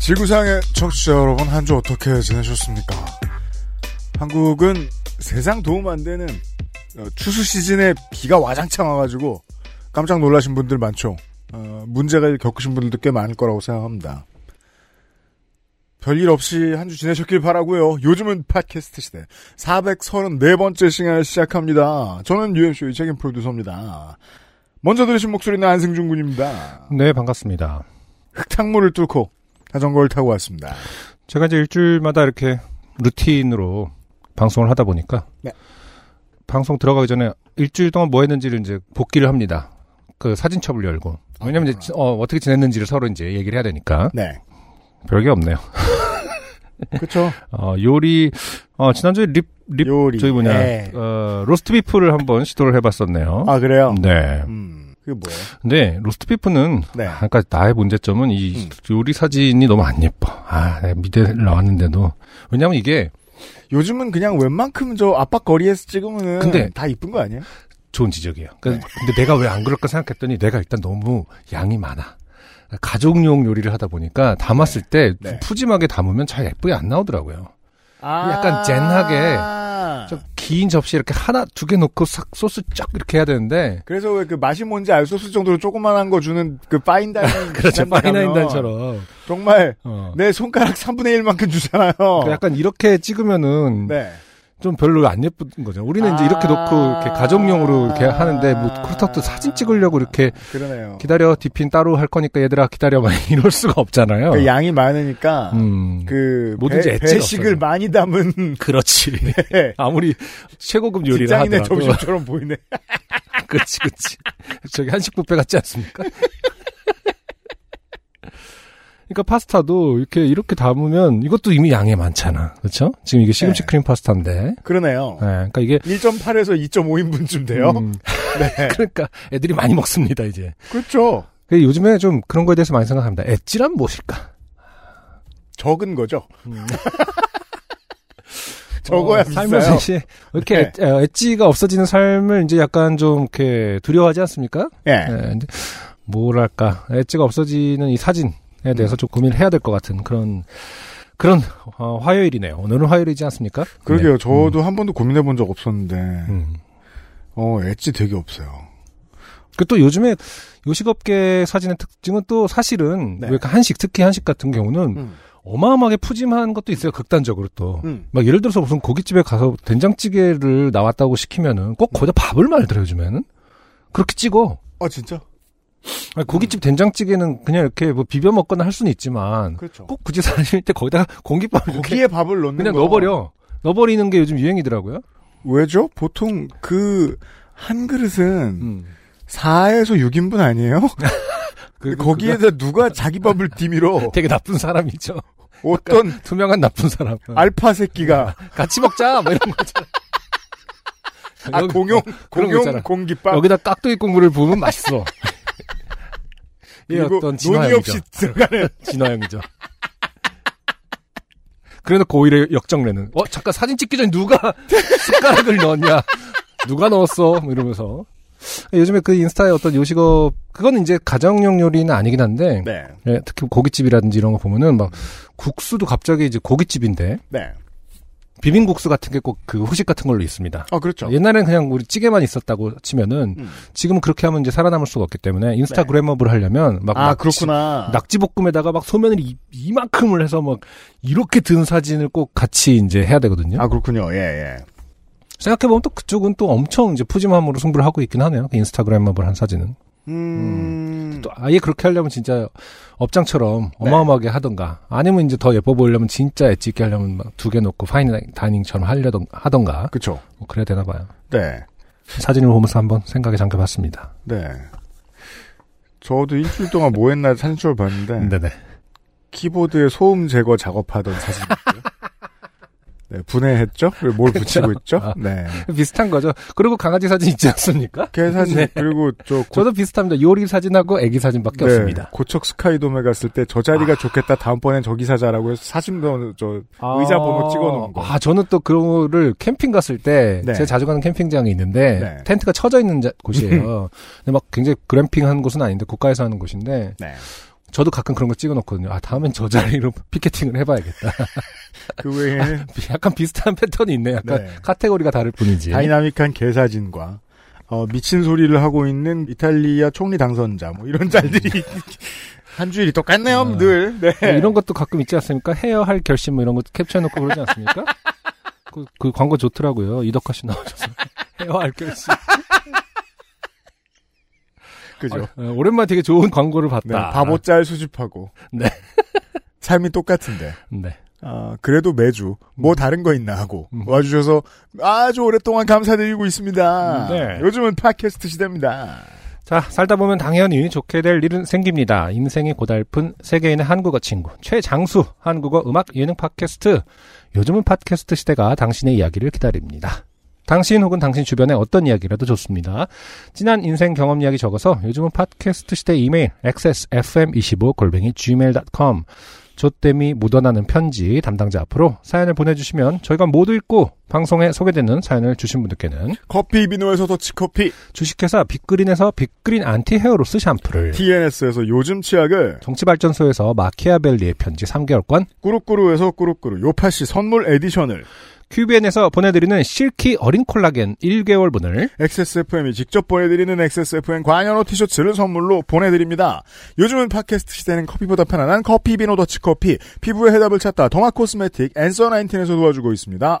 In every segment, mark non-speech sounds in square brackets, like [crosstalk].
지구상의 청취자 여러분 한 주 어떻게 지내셨습니까? 한국은 세상 도움 안 되는 어, 추수 시즌에 비가 와장창 와가지고 깜짝 놀라신 분들 많죠. 어, 문제가 겪으신 분들도 꽤 많을 거라고 생각합니다. 별일 없이 한 주 지내셨길 바라고요. 요즘은 팟캐스트 시대 434번째 시간을 시작합니다. 저는 UMC의 책임 프로듀서입니다. 먼저 들으신 목소리는 안승준 군입니다. 네, 반갑습니다. 흙탕물을 뚫고 자전거를 타고 왔습니다. 제가 이제 일주일마다 이렇게 루틴으로 방송을 하다 보니까 네. 방송 들어가기 전에 일주일 동안 뭐 했는지를 이제 복기를 합니다. 그 사진첩을 열고. 왜냐면 이제 어, 어떻게 지냈는지를 서로 이제 얘기를 해야 되니까 네. 별게 없네요. [laughs] 그쵸. 어, 요리 어, 지난주에 립, 립 요리. 저희 뭐냐 네. 어, 로스트 비프를 한번 시도를 해봤었네요. 아, 그래요? 네. 음, 그게 뭐예요? 근데 로스트 비프는 네. 그러니까 나의 문제점은 이 음. 요리 사진이 너무 안 예뻐. 아, 내가 미대 나왔는데도 왜냐면 이게 요즘은 그냥 웬만큼 저 압박 거리에서 찍으면은 근데- 다 이쁜 거 아니에요? 좋은 지적이에요. 네. 그러니까 근데 내가 왜 안 그럴까 생각했더니 내가 일단 너무 양이 많아. 가족용 요리를 하다 보니까 담았을 때 네. 푸짐하게 담으면 잘 예쁘게 안 나오더라고요. 아~ 약간 젠하게 좀 긴 접시에 이렇게 하나 두 개 넣고 싹 소스 쫙 이렇게 해야 되는데 그래서 왜 그 맛이 뭔지 알 수 없을 정도로 조그만한 거 주는 그 fine dining [laughs] 그렇죠 fine dining처럼 정말 어. 내 손가락 3분의 1만큼 주잖아요. 그 약간 이렇게 찍으면은 네. 좀 별로 안 예쁜 거죠. 우리는 이제 아. 이렇게 놓고 이렇게 가족용으로 이렇게 하는데 뭐 그렇다고 또 사진 찍으려고 이렇게 그러네요. 기다려 DP는 따로 할 거니까 얘들아 기다려 막 [laughs] 이럴 수가 없잖아요. 그 양이 많으니까 음. 그 뭐든지 배, 배식을. 많이 담은 그렇지. [laughs] 네. 아무리 최고급 요리를 직장인의 하더라도 점심처럼 보이네. [laughs] 그렇지, 그렇지. 저기 한식 뷔페 같지 않습니까? 그러니까 파스타도 이렇게 이렇게 담으면 이것도 이미 양이 많잖아, 그렇죠? 지금 이게 시금치 네. 크림 파스타인데, 그러네요. 네, 그러니까 이게 1.8에서 2.5인분쯤 돼요. 음, [laughs] 네. [laughs] 그러니까 애들이 많이 먹습니다 이제. 그렇죠. 근데 요즘에 좀 그런 거에 대해서 많이 생각합니다. 엣지란 무엇일까? 적은 거죠. 음. [laughs] 적어야 어, 비싸요. 살면서 이제 이렇게 네. 엣- 어, 엣지가 없어지는 삶을 이제 약간 좀 이렇게 두려워하지 않습니까? 예. 네, 뭐랄까 엣지가 없어지는 이 사진에 음. 대해서 좀 고민을 해야 될 것 같은 그런 그런 어, 화요일이네요. 오늘은 화요일이지 않습니까? 그러게요. 네. 저도 한 번도 고민해 본 적 없었는데, 음. 음. 어, 엣지 되게 없어요. 그 또 요즘에 요식업계 사진의 특징은 또 사실은 네. 왜 한식 특히 한식 같은 경우는 음. 어마어마하게 푸짐한 것도 있어요. 극단적으로 또. 음. 막 예를 들어서 무슨 고깃집에 가서 된장찌개를 나왔다고 시키면은 꼭 거기다 밥을 말더라 요즘에는. 그렇게 찍어. 아, 진짜? 아니, 고깃집 된장찌개는 그냥 이렇게 뭐 비벼 먹거나 할 수는 있지만 그렇죠. 꼭 굳이 사실 때 거기다가 공깃밥을 고기에 밥을 넣는 그냥 거. 넣어버려. 넣어버리는 게 요즘 유행이더라고요. 왜죠? 보통 그, 한 그릇은 음. 4에서 6인분 아니에요? [laughs] 그, 거기에다 누가 자기 밥을 디밀어. [laughs] 되게 나쁜 사람이죠. 어떤 투명한 나쁜 사람. [laughs] 알파 새끼가. 같이 먹자 뭐 이런 거잖아. 아, 여기- 공용, 공용. 공깃밥. 여기다 깍두기 국물을 부으면 맛있어. 이 그리고 어떤 논의 진화형이죠. 없이 들어가는. 진화형이죠. 그래놓고 오히려 역정내는 어 잠깐 사진 찍기 전에 누가 [laughs] 숟가락을 넣었냐 누가 넣었어 뭐 이러면서 요즘에 그 인스타에 어떤 요식업 그거는 이제 가정용 요리는 아니긴 한데 네. 예, 특히 고깃집이라든지 이런 거 보면은 막 국수도 갑자기 이제 고깃집인데 네. 비빔국수 같은 게 꼭 그 후식 같은 걸로 있습니다. 어, 그렇죠. 옛날엔 그냥 우리 찌개만 있었다고 치면은 음. 지금은 그렇게 하면 이제 살아남을 수가 없기 때문에 인스타그램업을 하려면 막 아, 낙지- 그렇구나. 낙지볶음에다가 막 소면을 이, 이만큼을 해서 막 이렇게 든 사진을 꼭 같이 이제 해야 되거든요. 아, 그렇군요. 예, 예. 생각해보면 또 그쪽은 또 엄청 이제 푸짐함으로 승부를 하고 있긴 하네요. 그 인스타그램업을 한 사진은. 음. 또 아예 그렇게 하려면 진짜 업장처럼 네. 어마어마하게 하던가 아니면 이제 더 예뻐 보이려면 진짜 엣지 있게 하려면 막 두 개 놓고 파인 다이닝처럼 하려던 하던가 그쵸. 뭐 그래야 되나 봐요. 네. 사진을 보면서 한번 생각에 잠겨봤습니다. 네. 저도 일주일 동안 뭐 했나 사진 찍어 봤는데 [laughs] 네네. 키보드에 소음 제거 작업하던 사진이고요. [laughs] 네, 분해했죠? 그리고 뭘 그쵸. 붙이고 있죠? 아. 네. 비슷한 거죠. 그리고 강아지 사진 있지 않습니까? 개 사진, 네. 그리고 저, 고, 저도 비슷합니다. 요리 사진하고 애기 사진밖에 네, 없습니다. 고척 스카이돔에 갔을 때 저 자리가 좋겠다, 다음번엔 저기 사자라고 해서 사진도 저, 의자 번호 찍어 놓은 거. 아, 저는 또 그런 거를 캠핑 갔을 때, 네. 제가 자주 가는 캠핑장이 있는데, 네. 텐트가 쳐져 있는 자- 곳이에요. [laughs] 근데 막 굉장히 그램핑 하는 곳은 아닌데, 국가에서 하는 곳인데, 네. 저도 가끔 그런 거 찍어 놓거든요. 아, 다음엔 저 자리로 [laughs] 피켓팅을 해봐야겠다. [laughs] 그 외에는 약간 비슷한 패턴이 있네. 약간 네. 카테고리가 다를 뿐이지. 다이나믹한 개 사진과 어, 미친 소리를 하고 있는 이탈리아 총리 당선자 뭐 이런 짤들이 [laughs] 한 주일이 똑같네요, 아. 늘. 네. 뭐 이런 것도 가끔 있지 않습니까? 헤어 할 결심 뭐 이런 거 캡처해놓고 그러지 않습니까? 그, 그 광고 좋더라고요. 이덕화 씨 나오셔서. 헤어 할 결심. 그죠. 어, 오랜만에 되게 좋은 광고를 봤다. 네, 바보 짤 수집하고. 네. [laughs] 삶이 똑같은데. 네. 아, 그래도 매주 뭐 다른 거 있나 하고 음. 와주셔서 아주 오랫동안 감사드리고 있습니다. 네. 요즘은 팟캐스트 시대입니다. 자, 살다 보면 당연히 좋게 될 일은 생깁니다. 인생이 고달픈 세계인의 한국어 친구. 최장수 한국어 음악 예능 팟캐스트. 요즘은 팟캐스트 시대가 당신의 이야기를 기다립니다. 당신 혹은 당신 주변의 어떤 이야기라도 좋습니다. 진한 인생 경험 이야기 적어서 요즘은 팟캐스트 시대 이메일 xsfm25 골뱅이 gmail.com 조땜이 묻어나는 편지 담당자 앞으로 사연을 보내주시면 저희가 모두 읽고 방송에 소개되는 사연을 주신 분들께는 커피 비노에서 더치커피, 주식회사 빅그린에서 빅그린 anti hair loss 샴푸를 TNS에서 요즘 치약을, 정치발전소에서 마키아벨리의 편지 3개월권 꾸루꾸루에서 꾸루꾸루 요팟시 선물 edition을, 큐비엔에서 보내드리는 실키 어린 콜라겐 1개월분을 XSFM이 직접 보내드리는 XSFM 관현호 티셔츠를 선물로 보내드립니다. 요즘은 팟캐스트 시대는 커피보다 편안한 커피 비노 더치커피, 피부의 해답을 찾다 더마 코스메틱 앤서 나인틴에서 도와주고 있습니다.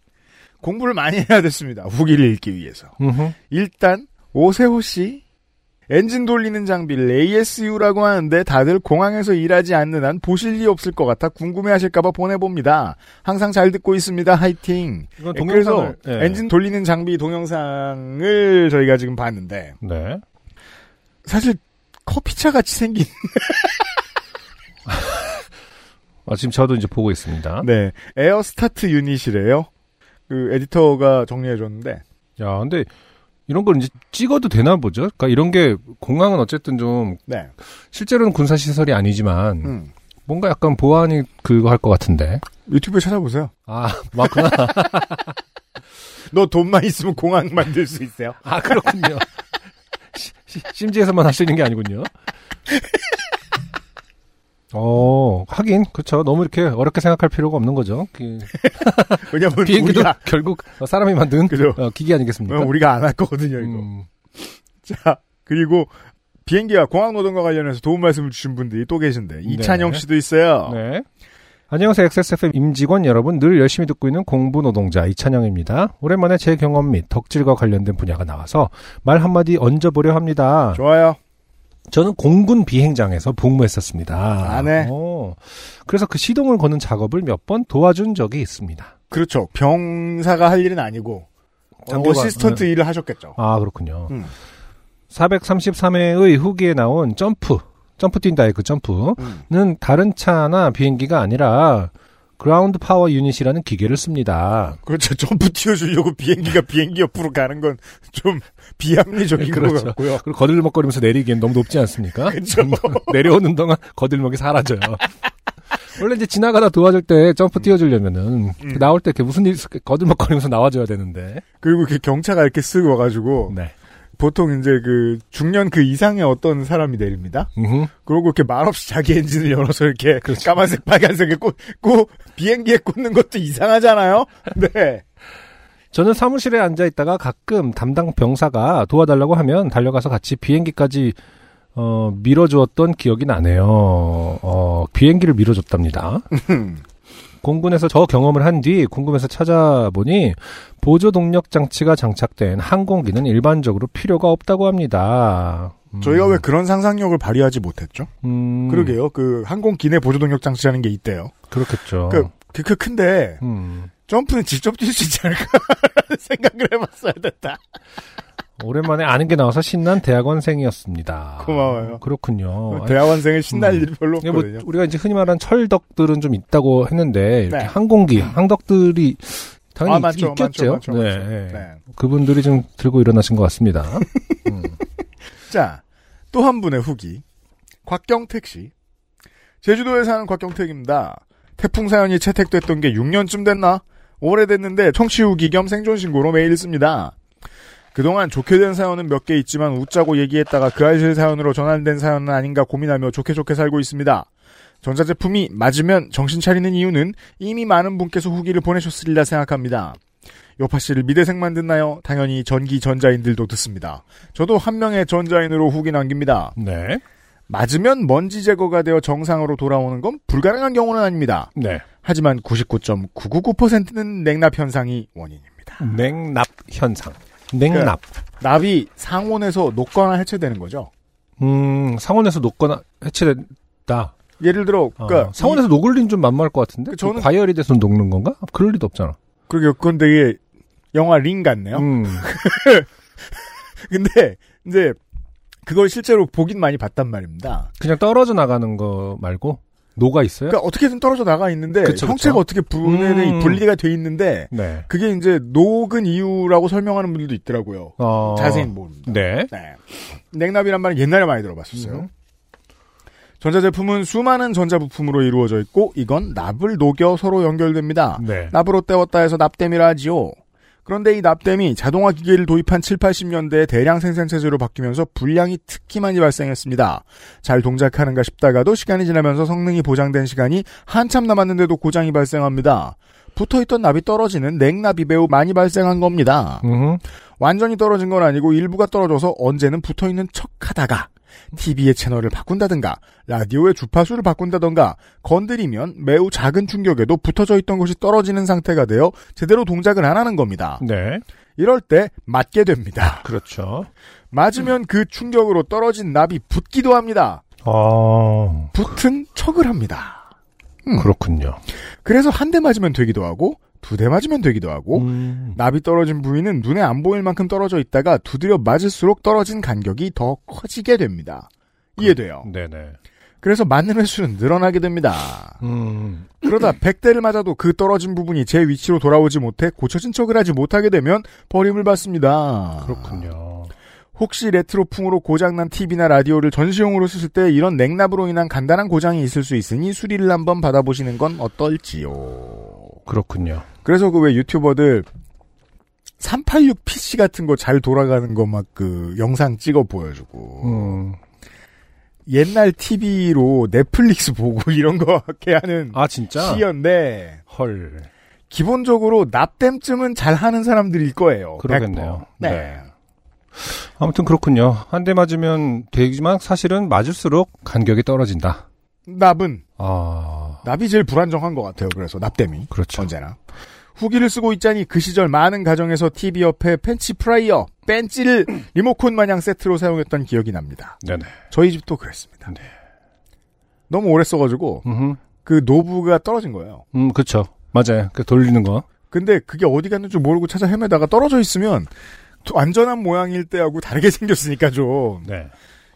공부를 많이 해야 됐습니다. 후기를 읽기 위해서. 음흠. 일단 오세호 씨 엔진 돌리는 장비를 ASU라고 하는데 다들 공항에서 일하지 않는 한 보실 리 없을 것 같아 궁금해하실까봐 보내봅니다. 항상 잘 듣고 있습니다. 화이팅. 이건 그래서 예. 엔진 돌리는 장비 동영상을 저희가 지금 봤는데 네. 사실 커피차 같이 생긴 [laughs] 아, 지금 저도 이제 보고 있습니다. 네 에어 스타트 유닛이래요. 그 에디터가 정리해 줬는데 야, 근데 이런 걸 이제 찍어도 되나 보죠? 그러니까 이런 게 공항은 어쨌든 좀 네, 실제로는 군사 시설이 아니지만 음, 뭔가 약간 보안이 그거 할 것 같은데. 유튜브에 찾아보세요. 아, 맞구나. [laughs] 너 돈만 있으면 공항 만들 수 있어요. 아, 그렇군요. 시- 시- 심지에서만 할수 있는 게 아니군요. [laughs] 어, 하긴, 그쵸. 너무 이렇게 어렵게 생각할 필요가 없는 거죠. 그 [laughs] 왜냐면 비행기도 우리가 결국 사람이 만든 그죠. 어, 기기 아니겠습니까? 어, 우리가 안 할 거거든요, 이거. 음, 자, 그리고 비행기와 공항 노동과 관련해서 도움 말씀을 주신 분들이 또 계신데 이찬영 네. 씨도 있어요. 네. 안녕하세요. XSFM 임직원 여러분. 늘 열심히 듣고 있는 공부 노동자 이찬영입니다. 오랜만에 제 경험 및 덕질과 관련된 분야가 나와서 말 한마디 얹어보려 합니다. 좋아요. 저는 공군 비행장에서 복무했었습니다. 아, 네. 어, 그래서 그 시동을 거는 작업을 몇 번 도와준 적이 있습니다. 그렇죠. 병사가 할 일은 아니고 assistant 일을 하셨겠죠. 아, 그렇군요. 음. 433회의 후기에 나온 점프, 점프 뛴다의 그 점프는 음. 다른 차나 비행기가 아니라 ground power unit이라는 기계를 씁니다. 그렇죠. 점프 띄워주려고 비행기가 비행기 옆으로 가는 건 좀 비합리적인 그렇죠. 것 같고요. 그리고 거들먹거리면서 내리기엔 너무 높지 않습니까? 그렇죠. [laughs] 내려오는 동안 거들먹이 사라져요. 원래 이제 지나가다 도와줄 때 점프 띄워주려면은 음. 나올 때 이렇게 무슨 일 있을- 거들먹거리면서 나와줘야 되는데. 그리고 이렇게 경차가 이렇게 쓱 와가지고 네. 보통 이제 그 중년 그 이상의 어떤 사람이 내립니다. 음흠. 그러고 이렇게 말없이 자기 엔진을 열어서 이렇게 그렇죠. 까만색 빨간색에 꽂고 비행기에 꽂는 것도 이상하잖아요. 네. 저는 사무실에 앉아 있다가 가끔 담당 병사가 도와달라고 하면 달려가서 같이 비행기까지 어, 밀어주었던 기억이 나네요. 어, 비행기를 밀어줬답니다. [laughs] 공군에서 저 경험을 한 뒤 궁금해서 찾아보니 보조 동력 장치가 장착된 항공기는 일반적으로 필요가 없다고 합니다. 음, 저희가 왜 그런 상상력을 발휘하지 못했죠? 음, 그러게요. 그 항공 기 내 보조 동력 장치라는 게 있대요. 그렇겠죠. 그, 그, 그 큰데 음, 점프는 직접 뛸 수 있지 않을까 [laughs] 생각을 해봤어야 됐다. 오랜만에 아는 게 나와서 신난 대학원생이었습니다. 고마워요. 그렇군요. 대학원생은 신날 음. 일이 별로 뭐 없거든요. 우리가 이제 흔히 말하는 철덕들은 좀 있다고 했는데 이렇게 네. 항공기 항덕들이 당연히 아, 맞죠, 있겠죠. 맞죠, 맞죠, 네, 맞죠. 네. 네. 그분들이 좀 들고 일어나신 것 같습니다. 음. [laughs] 자, 또 한 분의 후기. 곽경택 씨. 제주도에 사는 곽경택입니다. 태풍 사연이 채택됐던 게 6년쯤 됐나? 오래됐는데 청취 후기 겸 생존 신고로 매일 씁니다. 그동안 좋게 된 사연은 몇 개 있지만 웃자고 얘기했다가 그 알실 사연으로 전환된 사연은 아닌가 고민하며 좋게 좋게 살고 있습니다. 전자제품이 맞으면 정신 차리는 이유는 이미 많은 분께서 후기를 보내셨으리라 생각합니다. 요파 씨를 미대생 만 듣나요? 당연히 전기 전자인들도 듣습니다. 저도 한 명의 전자인으로 후기 남깁니다. 네. 맞으면 먼지 제거가 되어 정상으로 돌아오는 건 불가능한 경우는 아닙니다. 네. 하지만 99.999%는 냉납 현상이 원인입니다. 냉납 현상. 냉납. 납이 상온에서 녹거나 해체되는 거죠. 음, 상온에서 녹거나 해체된다. 예를 들어, 어, 그러니까 상온에서 녹을 리는 좀 만만할 것 같은데? 그 저는- 그 과열이 돼서 녹는 건가? 그럴 리도 없잖아. 그러게 그건 되게 영화 링 같네요. 음, [laughs] 근데 이제 그걸 실제로 보긴 많이 봤단 말입니다. 그냥 떨어져 나가는 거 말고 녹아 있어요? 그러니까 어떻게든 떨어져 나가 있는데 그쵸, 형체가 그쵸. 어떻게 분해돼 음. 분리가 돼 있는데 네. 그게 이제 녹은 이유라고 설명하는 분들도 있더라고요. 어, 자세히는 모릅니다. 네. 네. 냉납이란 말은 옛날에 많이 들어봤었어요. 음. 전자제품은 수많은 전자부품으로 이루어져 있고 이건 납을 녹여 서로 연결됩니다. 네. 납으로 때웠다 해서 납땜이라 하지요. 그런데 이 납땜이 자동화 기계를 도입한 7, 80년대에 대량 생산 체제로 바뀌면서 불량이 특히 많이 발생했습니다. 잘 동작하는가 싶다가도 시간이 지나면서 성능이 보장된 시간이 한참 남았는데도 고장이 발생합니다. 붙어있던 납이 떨어지는 냉납이 매우 많이 발생한 겁니다. 음, 완전히 떨어진 건 아니고 일부가 떨어져서 언제는 붙어있는 척 하다가 TV의 채널을 바꾼다든가 라디오의 주파수를 바꾼다든가 건드리면 매우 작은 충격에도 붙어져 있던 것이 떨어지는 상태가 되어 제대로 동작을 안 하는 겁니다. 네. 이럴 때 맞게 됩니다. 그렇죠. 맞으면 그 충격으로 떨어진 납이 붙기도 합니다. 어, 붙은 척을 합니다. 음. 그렇군요. 그래서 한 대 맞으면 되기도 하고 두 대 맞으면 되기도 하고 음, 납이 떨어진 부위는 눈에 안 보일 만큼 떨어져 있다가 두드려 맞을수록 떨어진 간격이 더 커지게 됩니다. 이해돼요. 네네. 그래서 맞는 횟수는 늘어나게 됩니다. 음, 그러다 100대를 맞아도 그 떨어진 부분이 제 위치로 돌아오지 못해 고쳐진 척을 하지 못하게 되면 버림을 받습니다. 그렇군요. 혹시 레트로풍으로 고장난 TV나 라디오를 전시용으로 쓰실 때 이런 냉납으로 인한 간단한 고장이 있을 수 있으니 수리를 한번 받아보시는 건 어떨지요. 그렇군요. 그래서 그 왜 유튜버들 386 PC 같은 거 잘 돌아가는 거 막 그 영상 찍어 보여주고 음, 옛날 TV로 넷플릭스 [laughs] 보고 이런 거 하게 하는 아, 진짜? 시연데 헐. 기본적으로 납땜쯤은 잘 하는 사람들일 거예요. 그러겠네요. 100%. 네. 네. 아무튼 그렇군요. 한 대 맞으면 되지만 사실은 맞을수록 간격이 떨어진다. 납은 아, 납이 제일 불안정한 것 같아요. 그래서 납땜이 그렇죠. 언제나 후기를 쓰고 있자니 그 시절 많은 가정에서 TV 옆에 펜치 플라이어, 펜치를 [clears throat] 리모컨 마냥 세트로 사용했던 기억이 납니다. 네네. 저희 집도 그랬습니다. 네. 너무 오래 써가지고 음, 그 노브가 떨어진 거예요. 음, 그쵸. 맞아요. 그 돌리는 거. 근데 그게 어디 갔는지 모르고 찾아 헤매다가 떨어져 있으면 또 안전한 모양일 때하고 다르게 [laughs] 생겼으니까 좀 네.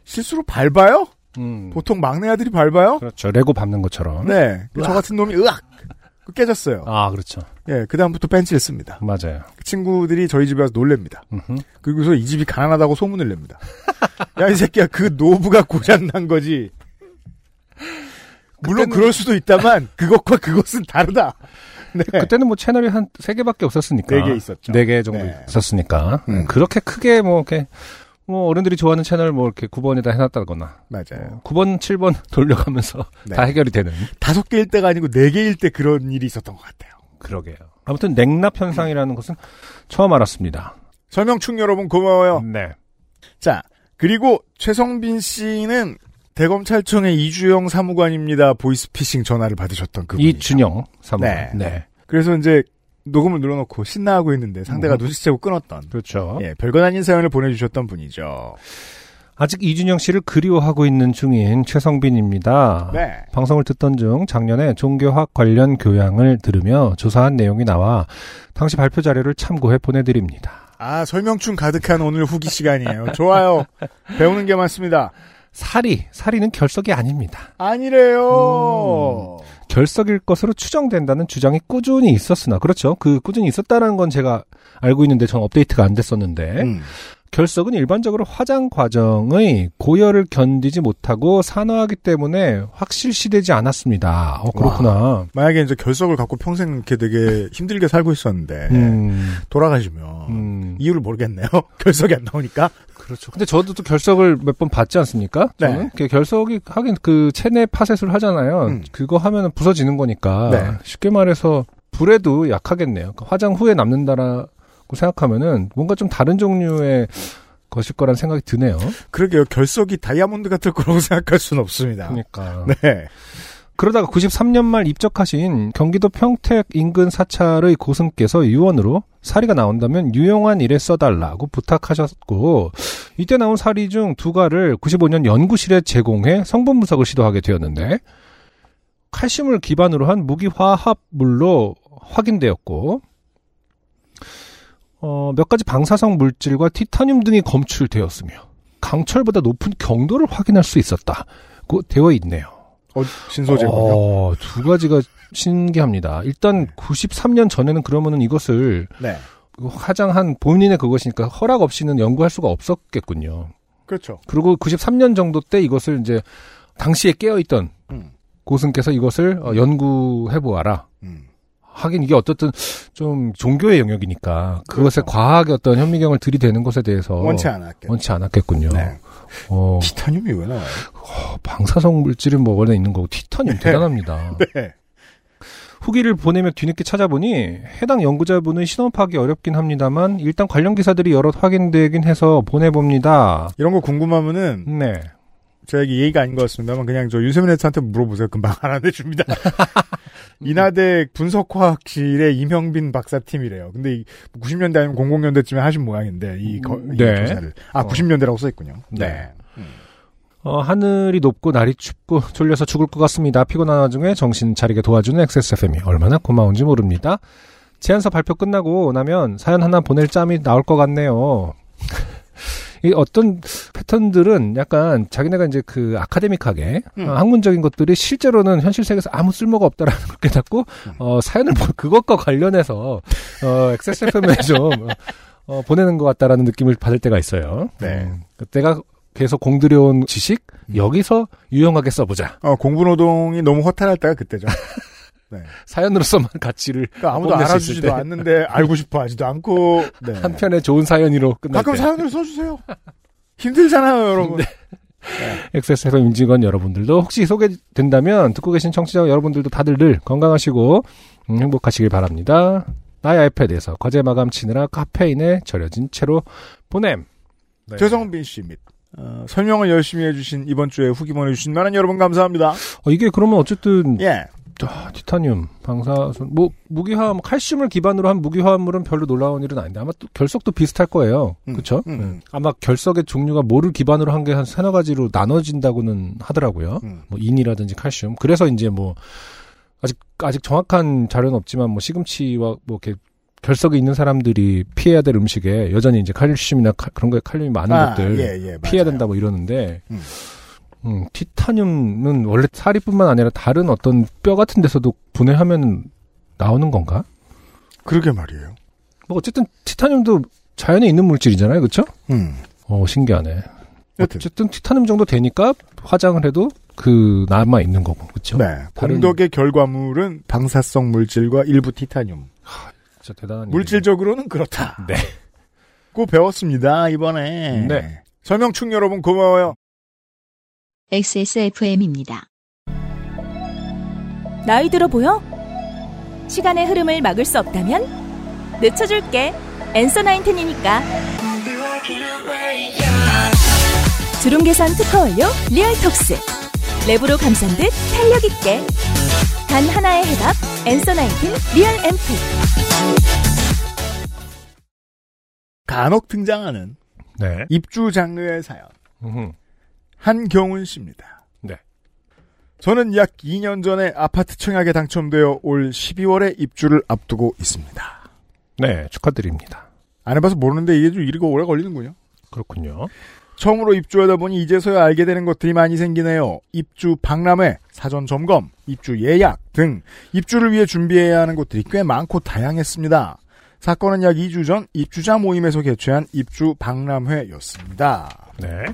실수로 밟아요? 음, 보통 막내 아들이 밟아요? 그렇죠. 레고 밟는 것처럼. 네. 저 같은 놈이 으악! 깨졌어요. 아, 그렇죠. 예, 그다음부터 펜치를 씁니다. 맞아요. 그 친구들이 저희 집에 와서 놀랍니다. 음흠. 그리고서 이 집이 가난하다고 소문을 냅니다. [laughs] 야, 이 새끼야, 그 노브가 고장난 거지. 물론 그럴 수도 있다만, [laughs] 그것과 그것은 다르다. 네. 그때는 뭐 채널이 한 세 개밖에 없었으니까. 네 개 있었죠. 네 개 정도 네. 있었으니까. 음. 그렇게 크게 뭐 이렇게 뭐 어른들이 좋아하는 채널 뭐 이렇게 9번에다 해놨다거나 맞아요. 9번, 7번 [laughs] 돌려가면서 네. 다 해결이 되는 다섯 개일 때가 아니고 네 개일 때 그런 일이 있었던 것 같아요. 그러게요. 아무튼 냉납 현상이라는 것은 처음 알았습니다. 설명충 여러분 고마워요. 네. 자, 그리고 최성빈 씨는 대검찰청의 이주영 사무관입니다. 보이스피싱 전화를 받으셨던 그분. 이준영 사무관. 네. 네. 그래서 이제 녹음을 눌러놓고 신나하고 있는데 상대가 음. 눈치채고 끊었던. 그렇죠. 예, 별건 아닌 사연을 보내주셨던 분이죠. 아직 이준영 씨를 그리워하고 있는 중인 최성빈입니다. 네. 방송을 듣던 중 작년에 종교학 관련 교양을 들으며 조사한 내용이 나와 당시 발표 자료를 참고해 보내드립니다. 아, 설명충 가득한 오늘 후기 시간이에요. 좋아요. 배우는 게 많습니다. 사리, 사리는 결석이 아닙니다. 아니래요. 결석일 것으로 추정된다는 주장이 꾸준히 있었으나 그렇죠. 그 꾸준히 있었다는 건 제가 알고 있는데 전 업데이트가 안 됐었는데 음. 결석은 일반적으로 화장 과정의 고열을 견디지 못하고 산화하기 때문에 확실시되지 않았습니다. 어 그렇구나. 만약에 이제 결석을 갖고 평생 이렇게 되게 힘들게 살고 있었는데 음, 돌아가시면 음, 이유를 모르겠네요. [laughs] 결석이 안 나오니까. 그렇죠. 근데 저도 또 결석을 몇 번 받지 않습니까? 네. 저는 그 결석이 하긴 그 체내 파쇄술 하잖아요. 음. 그거 하면은 부서지는 거니까 네. 쉽게 말해서 불에도 약하겠네요. 그 화장 후에 남는다라고 생각하면은 뭔가 좀 다른 종류의 것일 거란 생각이 드네요. 그러게요. 결석이 다이아몬드 같을 거라고 [laughs] 생각할 수는 없습니다. 그러니까. 네. 그러다가 93년 말 입적하신 경기도 평택 인근 사찰의 고승께서 유언으로 사리가 나온다면 유용한 일에 써달라고 부탁하셨고 이때 나온 사리 중 두 가를 95년 연구실에 제공해 성분 분석을 시도하게 되었는데 칼슘을 기반으로 한 무기화합물로 확인되었고 어, 몇 가지 방사성 물질과 티타늄 등이 검출되었으며 강철보다 높은 경도를 확인할 수 있었다고 되어 있네요. 어, 신소재군요. 어, 두 가지가 신기합니다. 일단 93년 전에는 그러면은 이것을 네. 화장한 본인의 그것이니까 허락 없이는 연구할 수가 없었겠군요. 그렇죠. 그리고 93년 정도 때 이것을 이제 당시에 깨어있던 음. 고승께서 이것을 어, 연구해 보아라. 음. 하긴 이게 어떻든 좀 종교의 영역이니까 그것에 그렇죠. 과학의 어떤 현미경을 들이대는 것에 대해서 원치 않았겠. 원치 않았겠군요. 네. 어, 티타늄이 왜 나와요? 방사성 물질은 뭐 원래 있는 거고 티타늄 네. 대단합니다. [laughs] 네. 후기를 보내며 뒤늦게 찾아보니 해당 연구자분의 신원 파악이 어렵긴 합니다만 일단 관련 기사들이 여럿 확인되긴 해서 보내봅니다. 이런 거 궁금하면은 네. 이게 예의가 아닌 것 같습니다만 그냥 저 윤세민 에디터한테 물어보세요. 금방 알아내 줍니다. 인하대 [laughs] 분석화학실의 임형빈 박사팀이래요. 근데 이 90년대 아니면 00년대쯤에 하신 모양인데 이, 거, 이 네. 조사를 아 어. 90년대라고 써 있군요. 네. 어, 하늘이 높고 날이 춥고 졸려서 죽을 것 같습니다. 피곤한 와중에 정신 차리게 도와주는 XSFM이 얼마나 고마운지 모릅니다. 제안서 발표 끝나고 나면 사연 하나 보낼 짬이 나올 것 같네요. [laughs] 이 어떤 패턴들은 약간 자기네가 이제 그 아카데믹하게 음. 어, 학문적인 것들이 실제로는 현실 세계에서 아무 쓸모가 없다라는 [laughs] 걸 깨닫고 음. 어, 사연을 보- 그것과 관련해서 어, XSFM에 [laughs] 좀 어, 보내는 것 같다라는 느낌을 받을 때가 있어요. 네. 음, 그때가 계속 공들여온 지식 음. 여기서 유용하게 써보자. 어, 공부노동이 너무 허탈할 때가 그때죠. [laughs] 네. 사연으로서만 [laughs] 가치를 그러니까 아무도 알아주지도 때. 않는데 알고 싶어 하지도 않고 네. 한편의 좋은 사연으로 끝날 가끔 때. 사연을 써주세요. 힘들잖아요, 여러분. XSFM 임직원 여러분들도 혹시 소개된다면 듣고 계신 청취자 여러분들도 다들 늘 건강하시고 음, 행복하시길 바랍니다. 나의 아이패드에서 과제 마감 치느라 카페인에 절여진 채로 보냄. 네. 최성빈 씨 및, 어, 설명을 열심히 해주신 이번 주에 후기 보내주신 많은 여러분 감사합니다. 어, 이게 그러면 어쨌든 예. 아, 티타늄, 방사선, 뭐 무기화합, 칼슘을 기반으로 한 무기화합물은 별로 놀라운 일은 아닌데 아마 또 결석도 비슷할 거예요. 음, 그렇죠? 음. 아마 결석의 종류가 뭐를 기반으로 한 게 한 세너 가지로 나눠진다고는 하더라고요. 음. 뭐 인이라든지 칼슘. 그래서 이제 뭐 아직 아직 정확한 자료는 없지만 뭐 시금치와 뭐 이렇게 결석이 있는 사람들이 피해야 될 음식에 여전히 이제 칼슘이나 칼- 그런 거에 칼륨이 많은 아, 것들 예, 예, 피해야. 된다 뭐 이러는데 음. 음, 티타늄은 원래 사리뿐만 아니라 다른 어떤 뼈 같은 데서도 분해하면 나오는 건가? 그러게 말이에요. 뭐 어쨌든 티타늄도 자연에 있는 물질이잖아요, 그렇죠? 음. 어 신기하네. 여튼. 어쨌든 티타늄 정도 되니까 화장을 해도 그 남아 있는 거고, 그렇죠? 네. 다른- 공덕의 결과물은 방사성 물질과 일부 티타늄. 진짜 대단한 물질적으로는 그렇다. 네. 고 배웠습니다, 이번에. 네. 설명충 여러분 고마워요. XSFM입니다. 나이 들어 보여? 시간의 흐름을 막을 수 없다면 늦춰줄게. 엔서 나인텐이니까. 주름 개선 특허 완료 리얼톡스 랩으로 감싼 듯 탄력 있게 단 하나의 해답 앤서 나인틴 리얼 앰플 간혹 등장하는 네. 입주 장르의 사연. 한경훈 씨입니다. 네. 저는 약 2년 전에 아파트 청약에 당첨되어 올 12월에 입주를 앞두고 있습니다. 네, 축하드립니다. 안 해봐서 모르는데 이게 좀 이르고 오래 걸리는군요. 그렇군요. 처음으로 입주하다 보니 이제서야 알게 되는 것들이 많이 생기네요. 입주 박람회, 사전 점검, 입주 예약 등 입주를 위해 준비해야 하는 것들이 꽤 많고 다양했습니다. 사건은 약 2주 전 입주자 모임에서 개최한 입주 박람회였습니다. 네.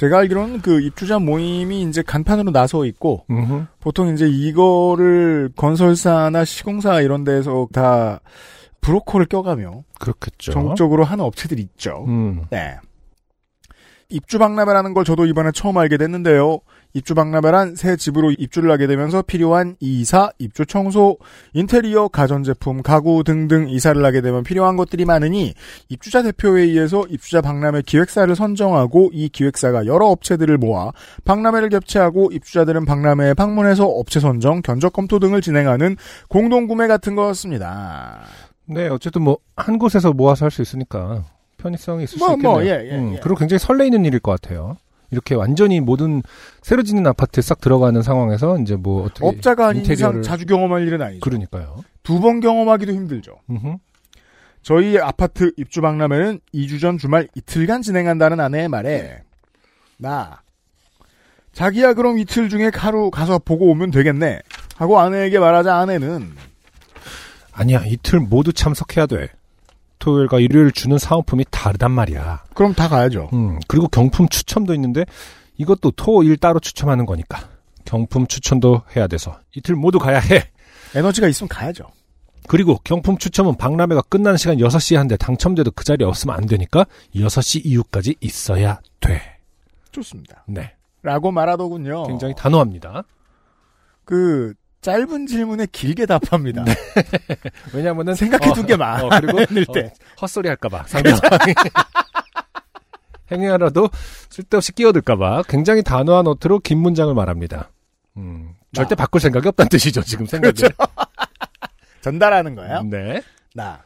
제가 알기로는 그 입주자 모임이 이제 간판으로 나서 있고 음흠. 보통 이제 이거를 건설사나 시공사 이런 데서 다 브로커를 껴가며 그렇겠죠. 전국적으로 하는 업체들이 있죠. 음. 네. 입주 박람회라는 걸 저도 이번에 처음 알게 됐는데요. 입주 박람회란 새 집으로 입주를 하게 되면서 필요한 이사, 입주 청소, 인테리어, 가전제품, 가구 등등 이사를 하게 되면 필요한 것들이 많으니 입주자 대표회의에서 입주자 박람회 기획사를 선정하고 이 기획사가 여러 업체들을 모아 박람회를 개최하고 입주자들은 박람회에 방문해서 업체 선정, 견적 검토 등을 진행하는 공동구매 같은 거였습니다. 네, 어쨌든 뭐 한 곳에서 모아서 할 수 있으니까 편의성이 있을 뭐, 수 있겠네요. 뭐, 예, 예, 음, 예. 그리고 굉장히 설레이는 일일 것 같아요. 이렇게 완전히 모든 새로 짓는 아파트에 싹 들어가는 상황에서 이제 뭐 어떻게 업자가 아닌 이상 인테리어를 자주 경험할 일은 아니죠. 그러니까요. 두 번 경험하기도 힘들죠. 음흠. 저희 아파트 입주 박람회는 2주 전 주말 이틀간 진행한다는 아내의 말에 나 자기야 그럼 이틀 중에 하루 가서 보고 오면 되겠네 하고 아내에게 말하자 아내는 아니야 이틀 모두 참석해야 돼. 토요일과 일요일 주는 사은품이 다르단 말이야. 그럼 다 가야죠. 음, 그리고 경품 추첨도 있는데 이것도 토, 일 따로 추첨하는 거니까 경품 추첨도 해야 돼서 이틀 모두 가야 해. 에너지가 있으면 가야죠. 그리고 경품 추첨은 박람회가 끝나는 시간 6시에 한데 당첨돼도 그 자리에 없으면 안 되니까 6시 이후까지 있어야 돼. 좋습니다. 네. 라고 말하더군요. 굉장히 단호합니다. 그 짧은 질문에 길게 답합니다. [laughs] 왜냐면은 생각해둔 게 많아. 어, 그리고 [laughs] 낼 어, 때. 헛소리 할까봐 상대방이 [laughs] 행여라도 쓸데없이 끼어들까봐 굉장히 단호한 어투로 긴 문장을 말합니다. 음, 절대 바꿀 생각이 없다는 뜻이죠 지금 생각이. 그렇죠. 전달하는 거예요. 네. 나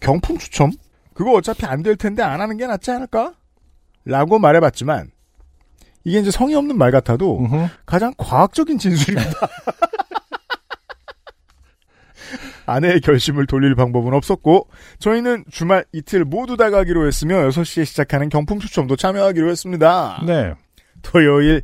경품 추첨? 그거 어차피 안 될 텐데 안 하는 게 낫지 않을까? 라고 말해봤지만 이게 이제 성의 없는 말 같아도. 가장 과학적인 진술입니다. 아내의 결심을 돌릴 방법은 없었고 저희는 주말 이틀 모두 다 가기로 했으며 6시에 시작하는 경품 추첨도 참여하기로 했습니다. 네. 토요일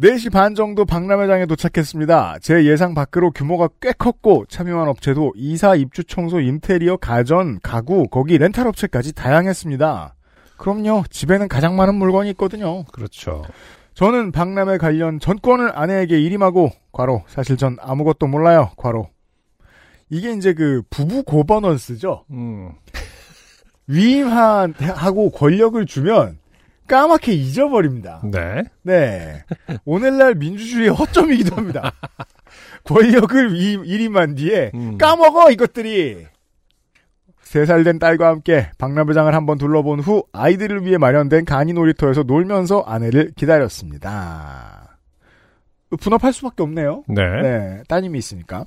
4시 반 정도 박람회장에 도착했습니다. 제 예상 밖으로 규모가 꽤 컸고 참여한 업체도 이사, 입주, 청소, 인테리어, 가전, 가구, 거기 렌탈 업체까지 다양했습니다. 그럼요. 집에는 가장 많은 물건이 있거든요. 그렇죠. 저는 박람회 관련 전권을 아내에게 일임하고 과로 사실 전 아무것도 몰라요. 과로 이게 이제 그 부부 고버넌스죠. 음. 위임하고 권력을 주면 까맣게 잊어버립니다. 네. 네. 오늘날 민주주의의 허점이기도 합니다. [laughs] 권력을 위임, 일임한 뒤에 음. 까먹어 이것들이. 세 살 된 딸과 함께 박람회장을 한번 둘러본 후 아이들을 위해 마련된 간이 놀이터에서 놀면서 아내를 기다렸습니다. 분업할 수밖에 없네요. 네. 네, 따님이 있으니까.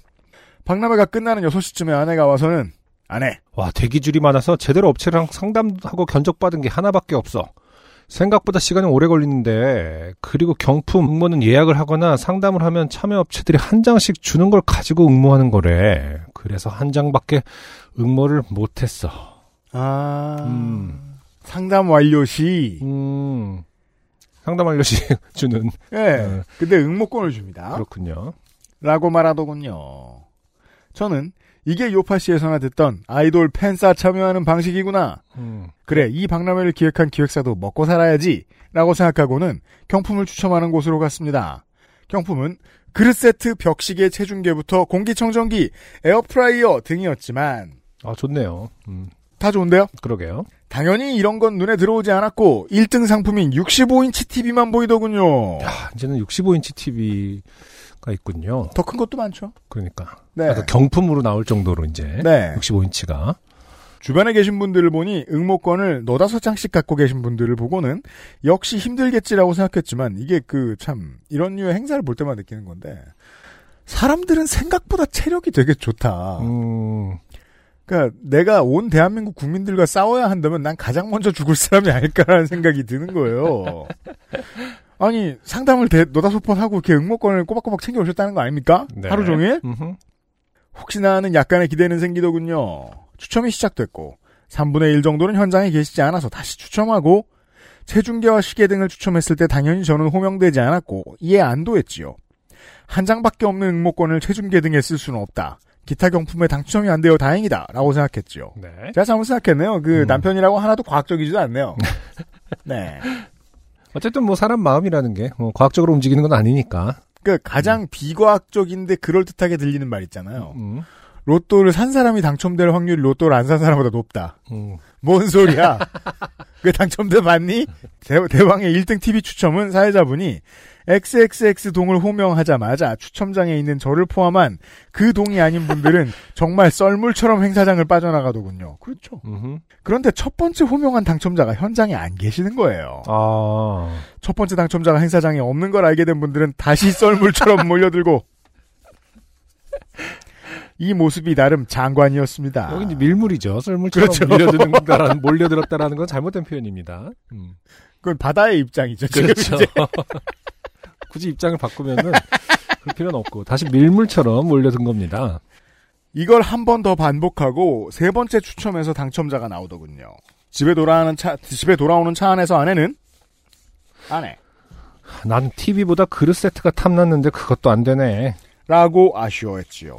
박람회가 끝나는 6시쯤에 아내가 와서는 아내, 와, 대기줄이 많아서 제대로 업체랑 상담하고 견적받은 게 하나밖에 없어. 생각보다 시간이 오래 걸리는데, 그리고 경품 응모는 예약을 하거나 상담을 하면 참여 업체들이 한 장씩 주는 걸 가지고 응모하는 거래. 그래서 한 장밖에 응모를 못했어. 아, 음. 상담 완료 시, 음, 상담 알려시 [laughs] 주는. 예, 네. 근데 응모권을 줍니다. 그렇군요. 라고 말하더군요. 저는 이게 요파시에서나 듣던 아이돌 팬싸 참여하는 방식이구나. 음, 그래, 이 박람회를 기획한 기획사도 먹고 살아야지. 라고 생각하고는 경품을 추첨하는 곳으로 갔습니다. 경품은 그릇 세트, 벽시계, 체중계부터 공기청정기, 에어프라이어 등이었지만 아, 좋네요. 음, 다 좋은데요? 그러게요. 당연히 이런 건 눈에 들어오지 않았고 1등 상품인 65인치 TV만 보이더군요. 야, 이제는 65인치 TV 가 있군요. 더 큰 것도 많죠. 그러니까. 네. 약간 경품으로 나올 정도로 이제. 네. 65인치가. 주변에 계신 분들을 보니 응모권을 너다섯 장씩 갖고 계신 분들을 보고는 역시 힘들겠지라고 생각했지만 이게 그 참 이런 류의 행사를 볼 때만 느끼는 건데 사람들은 생각보다 체력이 되게 좋다. 음, 그러니까 내가 온 대한민국 국민들과 싸워야 한다면 난 가장 먼저 죽을 사람이 아닐까라는 생각이 드는 거예요. [laughs] 아니 상담을 대, 너다섯 번 하고 이렇게 응모권을 꼬박꼬박 챙겨 오셨다는 거 아닙니까? 네. 하루 종일? 음흠. 혹시나 하는 약간의 기대는 생기더군요. 추첨이 시작됐고 3분의 1 정도는 현장에 계시지 않아서 다시 추첨하고 체중계와 시계 등을 추첨했을 때 당연히 저는 호명되지 않았고 이에 안도했지요. 한 장밖에 없는 응모권을 체중계 등에 쓸 수는 없다. 기타 경품에 당첨이 안 되어 다행이다. 라고 생각했지요. 네. 제가 잘못 생각했네요. 그 음. 남편이라고 하나도 과학적이지도 않네요. [laughs] 네. 어쨌든 뭐 사람 마음이라는 게 뭐 과학적으로 움직이는 건 아니니까. 그 가장 비과학적인데 그럴 듯하게 들리는 말 있잖아요. 음, 로또를 산 사람이 당첨될 확률이 로또를 안 산 사람보다 높다. 음. 뭔 소리야? [laughs] 그 당첨돼 봤니? 대, 대왕의 1등 TV 추첨은 사회자분이 XXX 동을 호명하자마자 추첨장에 있는 저를 포함한 그 동이 아닌 분들은 [laughs] 정말 썰물처럼 행사장을 빠져나가더군요. 그렇죠. 음흠. 그런데 첫 번째 호명한 당첨자가 현장에 안 계시는 거예요. 아, 첫 번째 당첨자가 행사장에 없는 걸 알게 된 분들은 다시 썰물처럼 몰려들고 [laughs] 이 모습이 나름 장관이었습니다. 여기 이제 밀물이죠. 썰물처럼 그렇죠. 밀려드는다라는 몰려들었다라는 건 잘못된 표현입니다. 음. 그건 바다의 입장이죠. 그렇죠. [laughs] 굳이 입장을 바꾸면은 [laughs] 그럴 필요는 없고 다시 밀물처럼 몰려든 겁니다. 이걸 한 번 더 반복하고 세 번째 추첨에서 당첨자가 나오더군요. 집에 돌아오는 차 집에 돌아오는 차 안에서 아내는 아내 난 TV보다 그릇 세트가 탐났는데 그것도 안 되네. 라고 아쉬워했지요.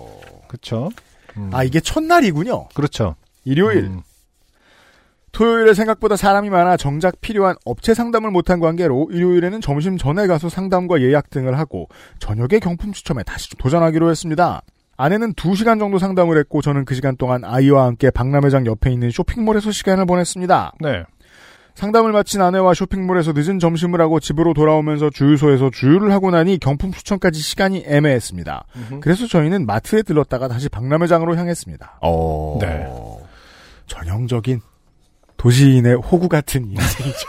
그렇죠. 음. 아 이게 첫날이군요. 그렇죠. 일요일 음. 토요일에 생각보다 사람이 많아 정작 필요한 업체 상담을 못한 관계로 일요일에는 점심 전에 가서 상담과 예약 등을 하고 저녁에 경품 추첨에 다시 도전하기로 했습니다. 아내는 2시간 정도 상담을 했고 저는 그 시간 동안 아이와 함께 박람회장 옆에 있는 쇼핑몰에서 시간을 보냈습니다. 네. 상담을 마친 아내와 쇼핑몰에서 늦은 점심을 하고 집으로 돌아오면서 주유소에서 주유를 하고 나니 경품 추첨까지 시간이 애매했습니다. 그래서 저희는 마트에 들렀다가 다시 박람회장으로 향했습니다. 어... 네. 전형적인 도시인의 호구 같은 인생이죠.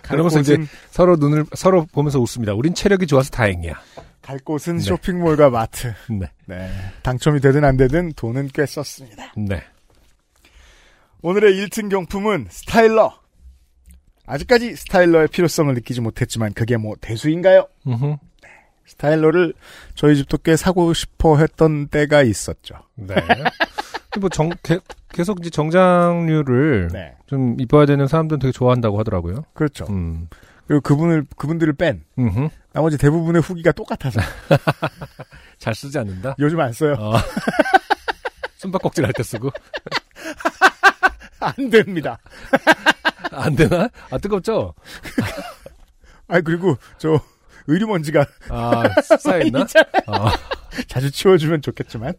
[laughs] 그러면서 이제 서로 눈을 서로 보면서 웃습니다. 우린 체력이 좋아서 다행이야. 갈 곳은 네. 쇼핑몰과 마트. 네. 네. 당첨이 되든 안 되든 돈은 꽤 썼습니다. 네. 오늘의 1등 경품은 스타일러. 아직까지 스타일러의 필요성을 느끼지 못했지만 그게 뭐 대수인가요? 음흠. 스타일러를 저희 집도 꽤 사고 싶어 했던 때가 있었죠. 네. 뭐 정, 게- 계속 이제 정장류를 네. 좀 입어야 되는 사람들은 되게 좋아한다고 하더라고요. 그렇죠. 음. 그리고 그분을, 그분들을 뺀 음흠. 나머지 대부분의 후기가 똑같아서 [laughs] 잘 쓰지 않는다. 요즘 안 써요. 어. [laughs] 숨바꼭질 할 때 쓰고 [laughs] 안 됩니다. 안 되나? 아 뜨겁죠? 아 그리고 저 의류 먼지가 아 쌓여 있나? 아, 자주 치워주면 좋겠지만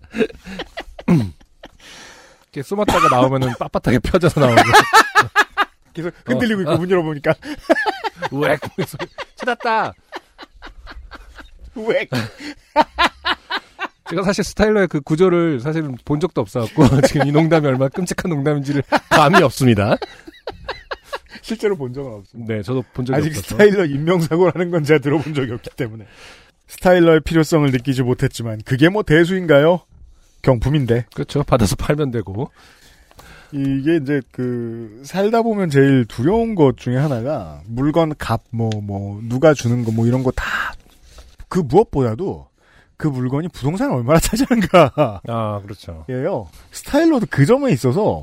이렇게 쏘았다가 나오면은 빳빳하게 펴져서 나오고 [laughs] 계속 흔들리고 어, 있고 어. 문 열어보니까 우엑 찾았다. 왜 제가 사실 스타일러의 그 구조를 사실은 본 적도 없어갖고 [laughs] 지금 이 농담이 얼마나 끔찍한 농담인지를 감이 없습니다. [laughs] 실제로 본 적은 없습니다. 네, 저도 본 적이 아직 없어서. 스타일러 인명사고라는 건 제가 들어본 적이 없기 때문에 스타일러의 필요성을 느끼지 못했지만 그게 뭐 대수인가요? 경품인데 그렇죠. 받아서 팔면 되고. 이게 이제 그 살다 보면 제일 두려운 것 중에 하나가 물건 값뭐뭐 누가 주는 거 뭐 이런 거 다 그 무엇보다도 그 물건이 부동산을 얼마나 차지하는가 아, 그렇죠. 예요. 스타일러도 그 점에 있어서.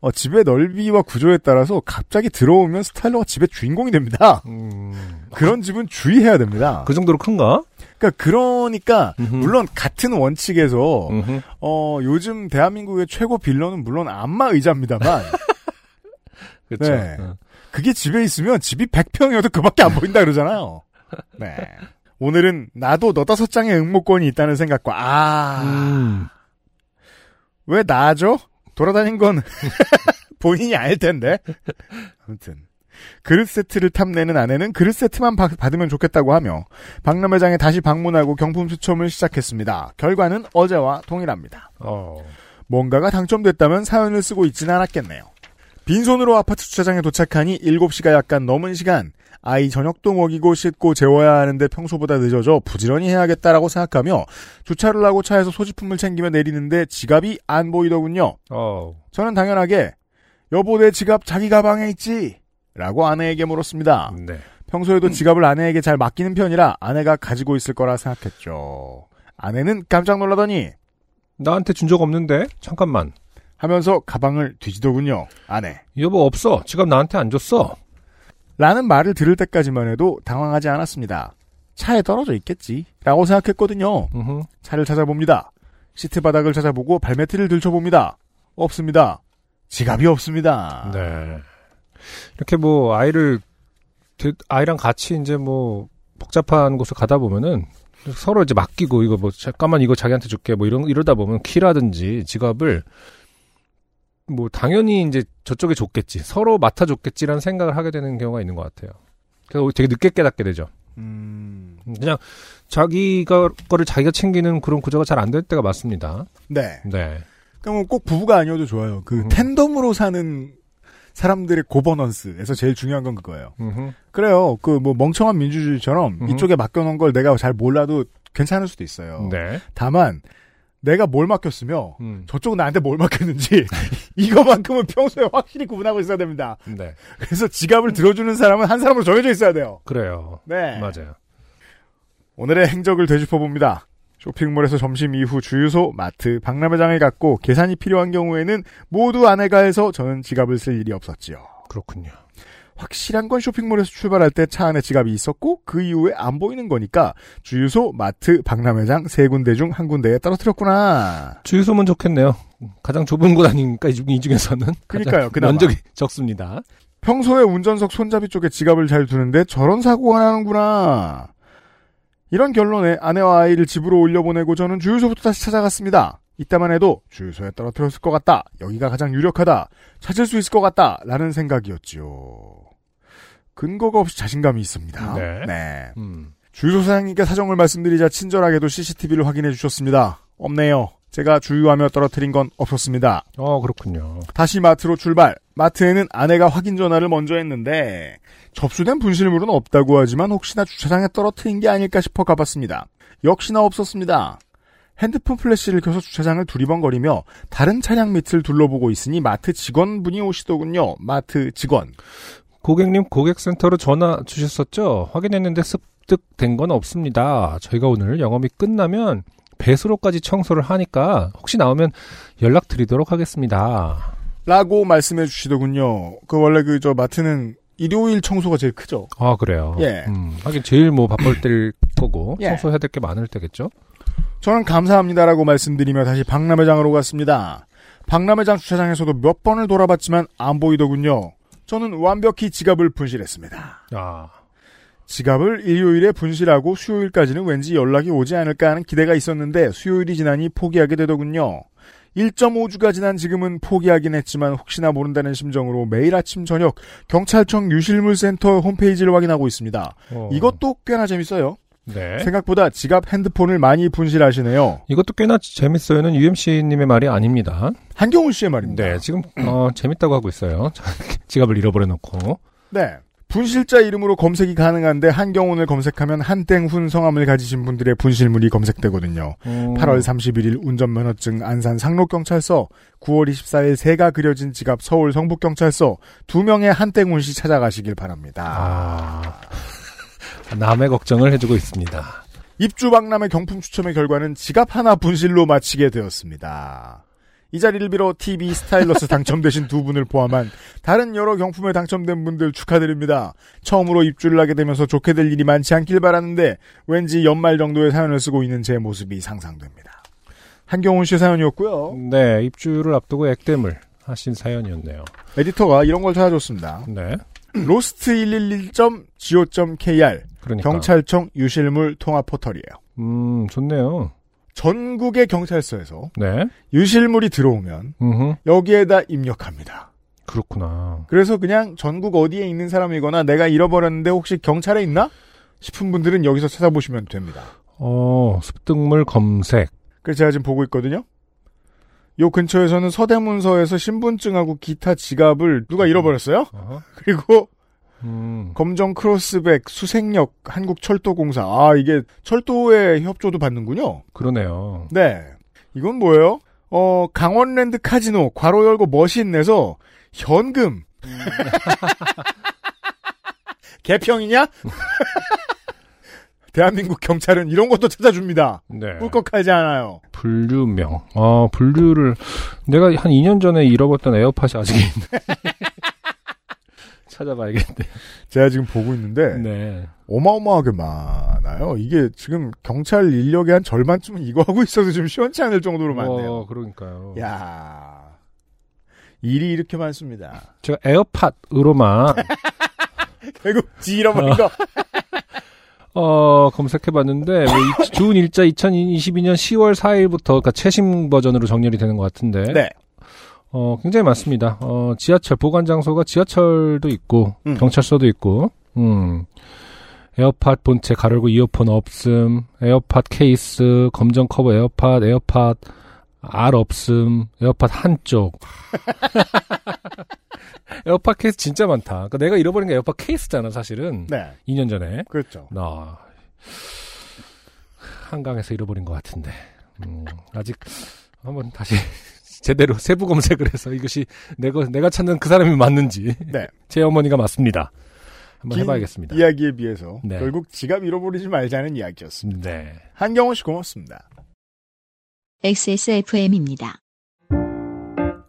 어, 집의 넓이와 구조에 따라서 갑자기 들어오면 스타일러가 집의 주인공이 됩니다. 음, 그런 집은 주의해야 됩니다. 그 정도로 큰가? 그러니까 그러니까 음흠. 물론 같은 원칙에서 음흠. 어 요즘 대한민국의 최고 빌런은 물론 안마 의자입니다만 [laughs] 그렇죠. 네. 어. 그게 집에 있으면 집이 100평이어도 그밖에 안 보인다 그러잖아요. 네. 오늘은 나도 너다섯 장의 응모권이 있다는 생각과 아. 음. 왜 나죠? 돌아다닌 건 [laughs] 본인이 알 텐데. 아무튼 그릇 세트를 탐내는 아내는 그릇 세트만 받- 받으면 좋겠다고 하며 박람회장에 다시 방문하고 경품 추첨을 시작했습니다. 결과는 어제와 동일합니다. 어. 뭔가가 당첨됐다면 사연을 쓰고 있지는 않았겠네요. 빈손으로 아파트 주차장에 도착하니 7시가 약간 넘은 시간 아이 저녁도 먹이고 씻고 재워야 하는데 평소보다 늦어져 부지런히 해야겠다라고 생각하며 주차를 하고 차에서 소지품을 챙기며 내리는데 지갑이 안 보이더군요. 어, 저는 당연하게 여보 내 지갑 자기 가방에 있지 라고 아내에게 물었습니다. 네. 평소에도 지갑을 아내에게 잘 맡기는 편이라 아내가 가지고 있을 거라 생각했죠. 아내는 깜짝 놀라더니 나한테 준 적 없는데? 잠깐만. 하면서 가방을 뒤지더군요. 아내. 여보, 없어. 지갑 나한테 안 줬어. 라는 말을 들을 때까지만 해도 당황하지 않았습니다. 차에 떨어져 있겠지. 라고 생각했거든요. 음흠. 차를 찾아봅니다. 시트 바닥을 찾아보고 발매트를 들춰봅니다. 없습니다. 지갑이 없습니다. 네. 이렇게 뭐, 아이를, 데- 아이랑 같이 이제 뭐, 복잡한 곳을 가다 보면은, 서로 이제 맡기고, 이거 뭐, 잠깐만 이거 자기한테 줄게, 뭐, 이런, 이러다 보면, 키라든지 지갑을, 뭐, 당연히 이제 저쪽에 줬겠지. 서로 맡아 줬겠지라는 생각을 하게 되는 경우가 있는 것 같아요. 그래서 되게 늦게 깨닫게 되죠. 음, 그냥, 자기가, 거를 자기가 챙기는 그런 구조가 잘 안 될 때가 많습니다. 네. 네. 그러니까 뭐꼭 부부가 아니어도 좋아요. 그 음. 텐덤으로 사는 사람들의 고버넌스에서 제일 중요한 건 그거예요. 음흠. 그래요. 그 뭐 멍청한 민주주의처럼 음. 이쪽에 맡겨놓은 걸 내가 잘 몰라도 괜찮을 수도 있어요. 네. 다만 내가 뭘 맡겼으며 음. 저쪽은 나한테 뭘 맡겼는지 [laughs] 이거만큼은 평소에 확실히 구분하고 있어야 됩니다. 네. 그래서 지갑을 들어주는 사람은 한 사람으로 정해져 있어야 돼요. 그래요. 네. 맞아요. 오늘의 행적을 되짚어 봅니다. 쇼핑몰에서 점심 이후 주유소, 마트, 박람회장을 갔고 계산이 필요한 경우에는 모두 아내가 해서 저는 지갑을 쓸 일이 없었지요. 그렇군요. 확실한 건 쇼핑몰에서 출발할 때 차 안에 지갑이 있었고 그 이후에 안 보이는 거니까 주유소, 마트, 박람회장 세 군데 중 한 군데에 떨어뜨렸구나. 주유소면 좋겠네요. 가장 좁은 곳 아닙니까? 이, 중, 중에서는. 그러니까요, 그나마. 면적이 적습니다. 평소에 운전석 손잡이 쪽에 지갑을 잘 두는데 저런 사고가 나는구나. 이런 결론에 아내와 아이를 집으로 올려보내고 저는 주유소부터 다시 찾아갔습니다. 이따만 해도 주유소에 떨어뜨렸을 것 같다. 여기가 가장 유력하다. 찾을 수 있을 것 같다. 라는 생각이었지요. 근거가 없이 자신감이 있습니다. 네. 음. 주유소 사장님께 사정을 말씀드리자 친절하게도 CCTV를 확인해 주셨습니다. 없네요. 제가 주유하며 떨어뜨린 건 없었습니다. 어, 그렇군요. 다시 마트로 출발. 마트에는 아내가 확인 전화를 먼저 했는데 접수된 분실물은 없다고 하지만 혹시나 주차장에 떨어뜨린 게 아닐까 싶어 가봤습니다. 역시나 없었습니다. 핸드폰 플래시를 켜서 주차장을 두리번거리며 다른 차량 밑을 둘러보고 있으니 마트 직원분이 오시더군요. 마트 직원. 고객님 고객센터로 전화 주셨었죠? 확인했는데 습득된 건 없습니다. 저희가 오늘 영업이 끝나면 배수로까지 청소를 하니까 혹시 나오면 연락드리도록 하겠습니다. 라고 말씀해 주시더군요. 그 원래 그 저 마트는 일요일 청소가 제일 크죠. 아, 그래요? 예. 음, 하긴 제일 뭐 바쁠 때일 거고, 예. 청소해야 될 게 많을 때겠죠? 저는 감사합니다라고 말씀드리며 다시 박람회장으로 갔습니다. 박람회장 주차장에서도 몇 번을 돌아봤지만 안 보이더군요. 저는 완벽히 지갑을 분실했습니다. 아, 지갑을 일요일에 분실하고 수요일까지는 왠지 연락이 오지 않을까 하는 기대가 있었는데 수요일이 지나니 포기하게 되더군요. 1.5주가 지난 지금은 포기하긴 했지만 혹시나 모른다는 심정으로 매일 아침 저녁 경찰청 유실물센터 홈페이지를 확인하고 있습니다. 어, 이것도 꽤나 재밌어요. 네. 생각보다 지갑 핸드폰을 많이 분실하시네요. 이것도 꽤나 재밌어요는 UMC님의 말이 아닙니다. 한경훈 씨의 말입니다. 네, 지금, 어, 재밌다고 하고 있어요. [laughs] 지갑을 잃어버려 놓고. 네. 분실자 이름으로 검색이 가능한데 한경훈을 검색하면 한땡훈 성함을 가지신 분들의 분실물이 검색되거든요. 음, 8월 31일 운전면허증 안산 상록경찰서, 9월 24일 새가 그려진 지갑 서울 성북경찰서 두 명의 한땡훈 씨 찾아가시길 바랍니다. 아, 남의 걱정을 해주고 있습니다. 입주 박람회 경품 추첨의 결과는 지갑 하나 분실로 마치게 되었습니다. 이 자리를 빌어 TV 스타일러스 당첨되신 두 분을 포함한 다른 여러 경품에 당첨된 분들 축하드립니다. 처음으로 입주를 하게 되면서 좋게 될 일이 많지 않길 바라는데 왠지 연말 정도의 사연을 쓰고 있는 제 모습이 상상됩니다. 한경훈 씨의 사연이었고요. 네, 입주를 앞두고 액땜을 하신 사연이었네요. 에디터가 이런 걸 찾아줬습니다. 네. 로스트 111.go.kr 그러니까. 경찰청 유실물 통합 포털이에요. 음, 좋네요. 전국의 경찰서에서 네. 유실물이 들어오면 음, 여기에다 입력합니다. 그렇구나. 그래서 그냥 전국 어디에 있는 사람이거나 내가 잃어버렸는데 혹시 경찰에 있나? 싶은 분들은 여기서 찾아보시면 됩니다. 어, 습득물 검색. 그래서 제가 지금 보고 있거든요. 요 근처에서는 서대문서에서 신분증하고 기타 지갑을 누가 잃어버렸어요? 어허. [laughs] 그리고 음. 검정 크로스백 수색역 한국철도공사 아 이게 철도의 협조도 받는군요. 그러네요. 네. 이건 뭐예요? 어, 강원랜드 카지노, 괄호 열고 머신 내서 현금. [laughs] 개평이냐? [laughs] 대한민국 경찰은 이런 것도 찾아줍니다. 네. 꿀꺽하지 않아요. 분류명. 아, 분류를 내가 한 2년 전에 잃어버렸던 에어팟이 아직 있네. [laughs] 찾아봐야겠네. [laughs] 제가 지금 보고 있는데 네. 어마어마하게 많아요. 이게 지금 경찰 인력의 한 절반쯤은 이거 하고 있어도 좀 시원치 않을 정도로 많네요. 어, 그러니까요. 야 일이 이렇게 많습니다. 제가 에어팟으로만 [laughs] 결국 지 잃어버린 거. [laughs] 어, 검색해봤는데, 뭐 이- 좋은 일자 2022년 10월 4일부터, 그러니까 최신 버전으로 정렬이 되는 것 같은데, 네. 어, 굉장히 많습니다. 어, 지하철, 보관 장소가 지하철도 있고, 음. 경찰서도 있고, 음, 에어팟 본체 가르고 이어폰 없음, 에어팟 케이스, 검정 커버 에어팟, 에어팟 알 없음, 에어팟 한쪽. [laughs] 에어팟 케이스 진짜 많다. 그러니까 내가 잃어버린 게 에어팟 케이스잖아, 사실은. 네. 2년 전에. 그렇죠. 나 한강에서 잃어버린 것 같은데 음, 아직 한번 다시 제대로 세부 검색을 해서 이것이 내가 내가 찾는 그 사람이 맞는지 네. [laughs] 제 어머니가 맞습니다. 한번 긴 해봐야겠습니다. 이야기에 비해서 네. 결국 지갑 잃어버리지 말자는 이야기였습니다. 네. 한경호 씨 고맙습니다. XSFM입니다.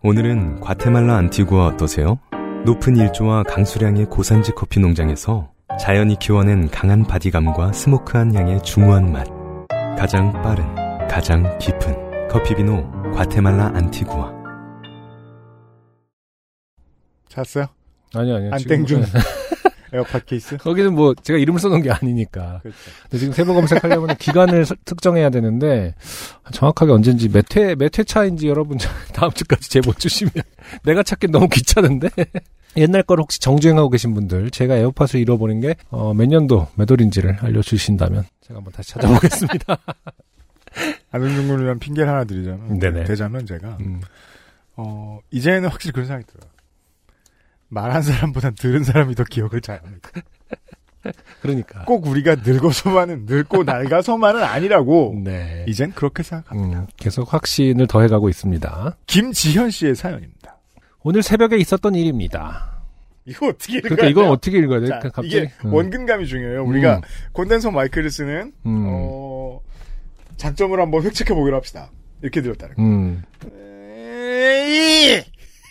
오늘은 과테말라 안티구아 어떠세요? 높은 일조와 강수량의 고산지 커피 농장에서 자연이 키워낸 강한 바디감과 스모크한 향의 중후한 맛. 가장 빠른, 가장 깊은 커피비노 과테말라 안티구아. 찼어요? 아니 아니 안승준 에어팟 케이스? 거기는 뭐 제가 이름을 써놓은 게 아니니까. 그렇죠. 근데 지금 세부 검색하려면 [laughs] 기간을 서- 특정해야 되는데 정확하게 언제인지 몇 회 몇 회 차인지 여러분 [laughs] 다음 주까지 제보 주시면 [laughs] 내가 찾기 너무 귀찮은데 옛날 걸 혹시 정주행하고 계신 분들 제가 에어팟을 잃어버린 게 어, 몇 년도 몇 월인지를 알려주신다면 제가 한번 다시 찾아보겠습니다. 안승준 군을 위한 핑계를 하나 드리자면 네네. 되자면 제가 음, 어 이제는 확실히 그런 생각이 들어요. 말한 사람보단 들은 사람이 더 기억을 잘합니다. [laughs] 그러니까 꼭 우리가 늙어서만은 늙고 낡아서만은 아니라고 [laughs] 네 이젠 그렇게 생각합니다. 음, 계속 확신을 더해가고 있습니다. 김지현 씨의 사연입니다. 오늘 새벽에 있었던 일입니다. 이거 어떻게 읽어야 그러니까 이건? 어떻게 읽어야 돼? 자, 갑자기 이게 음. 원근감이 중요해요. 우리가 음. 콘덴서 마이크를 쓰는 음. 어, 장점을 한번 획책해 보기로 합시다. 이렇게 들었다는 거. 음. [laughs]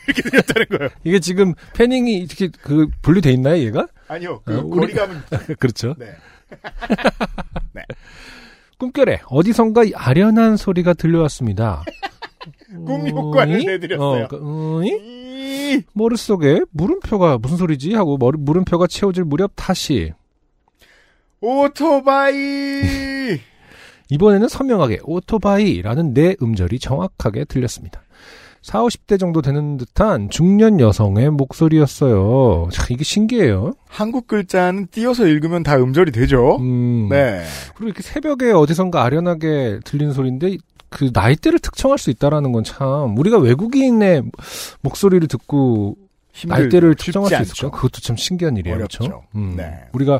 이렇게 들었다는 거예요. 이게 지금 패닝이 이렇게 그 분리돼 있나요, 얘가? 아니요. 그 어, 거리감은 [laughs] 그렇죠. [laughs] 네. 꿈결에 어디선가 아련한 소리가 들려왔습니다. 꿈 효과를? 내드렸어요. 어, 그? 이 머릿속에 물음표가 무슨 소리지 하고 머리, 물음표가 채워질 무렵 다시 오토바이 이번에는 선명하게 오토바이라는 내 음절이 정확하게 들렸습니다. 4, 50대 정도 되는 듯한 중년 여성의 목소리였어요. 참, 이게 신기해요. 한국 글자는 띄어서 읽으면 다 음절이 되죠. 음. 네. 그리고 이렇게 새벽에 어디선가 아련하게 들리는 소리인데 그 나이대를 특정할 수 있다라는 건 참 우리가 외국인의 목소리를 듣고 힘들죠. 나이대를 특정할 수 않죠. 있을까? 그것도 참 신기한 일이에요. 그렇죠? 음. 네. 우리가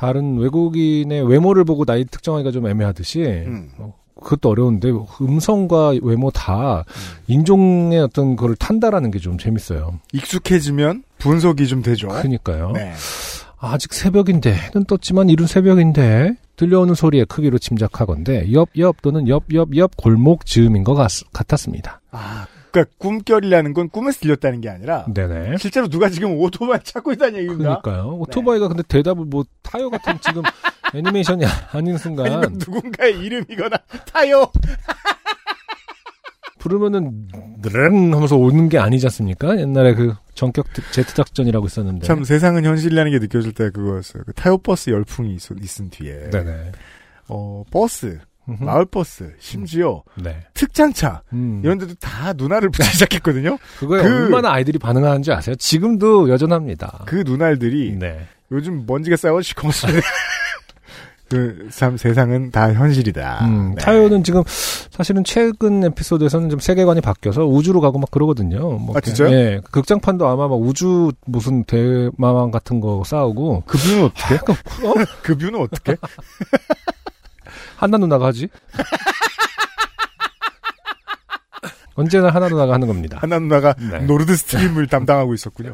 다른 외국인의 외모를 보고 나이 특정하기가 좀 애매하듯이 음. 어, 그것도 어려운데 음성과 외모 다 음. 인종의 어떤 거를 탄다라는 게 좀 재밌어요. 익숙해지면 분석이 좀 되죠. 그러니까요. 네. 아직 새벽인데 해는 떴지만 이른 새벽인데 들려오는 소리의 크기로 짐작하건대 옆옆 또는 옆 옆 옆 골목 즈음인 것 같, 같았습니다. 아, 그러니까 꿈결이라는 건 꿈에서 들렸다는 게 아니라 네네. 실제로 누가 지금 오토바이 찾고 있다는 얘기입니다. 그러니까요. 오토바이가 근데 대답을 뭐 타요 같은 지금 [laughs] 애니메이션이 아닌 순간 누군가의 이름이거나 타요. [laughs] 부르면은 드릉 하면서 오는 게 아니지 않습니까? 옛날에 그 전격 특- Z 작전이라고 있었는데. 참 세상은 현실이라는 게 느껴질 때 그거였어요. 그 타요 버스 열풍이 있, 있은 뒤에 네네. 어 버스. 마을 버스, 심지어 네. 특장차 음. 이런 데도 다 눈알을 붙이기 시작했거든요. 그거에 그- 얼마나 아이들이 반응하는지 아세요? 지금도 여전합니다. 그 눈알들이 네. 요즘 먼지가 쌓여 시커멓습니다. [laughs] 그, 참, 세상은 다 현실이다. 음, 네. 타요는 지금 사실은 최근 에피소드에서는 좀 세계관이 바뀌어서 우주로 가고 막 그러거든요. 뭐 아, 진짜요? 예. 극장판도 아마 막 우주 무슨 대마왕 같은 거 싸우고 그 뷰는 어떻게? 약간 [laughs] 어? 그 뷰는 어떻게? [laughs] 한나 누나가 하지? 언제나 하나 누나가 하는 겁니다. 하나 누나가 네. 노르드 스트림을 담당하고 있었군요.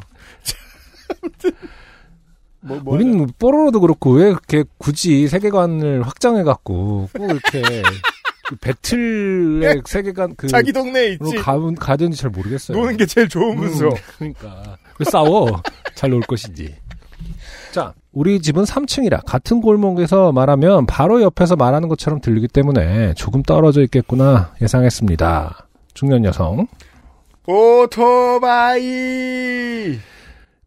뭐, 뭐 하냐? 우린 뽀로로도 그렇고 왜 그렇게 굳이 세계관을 확장해 갖고 꼭 이렇게 그 배틀의 세계관 그 자기 동네에 로 있지. 가, 가든지 잘 모르겠어요. 노는 게 제일 좋으면서. 음, 그러니까 왜 싸워? 잘 놀 것이지. 자, 우리 집은 3층이라 같은 골목에서 말하면 바로 옆에서 말하는 것처럼 들리기 때문에 조금 떨어져 있겠구나 예상했습니다. 중년 여성. 오토바이!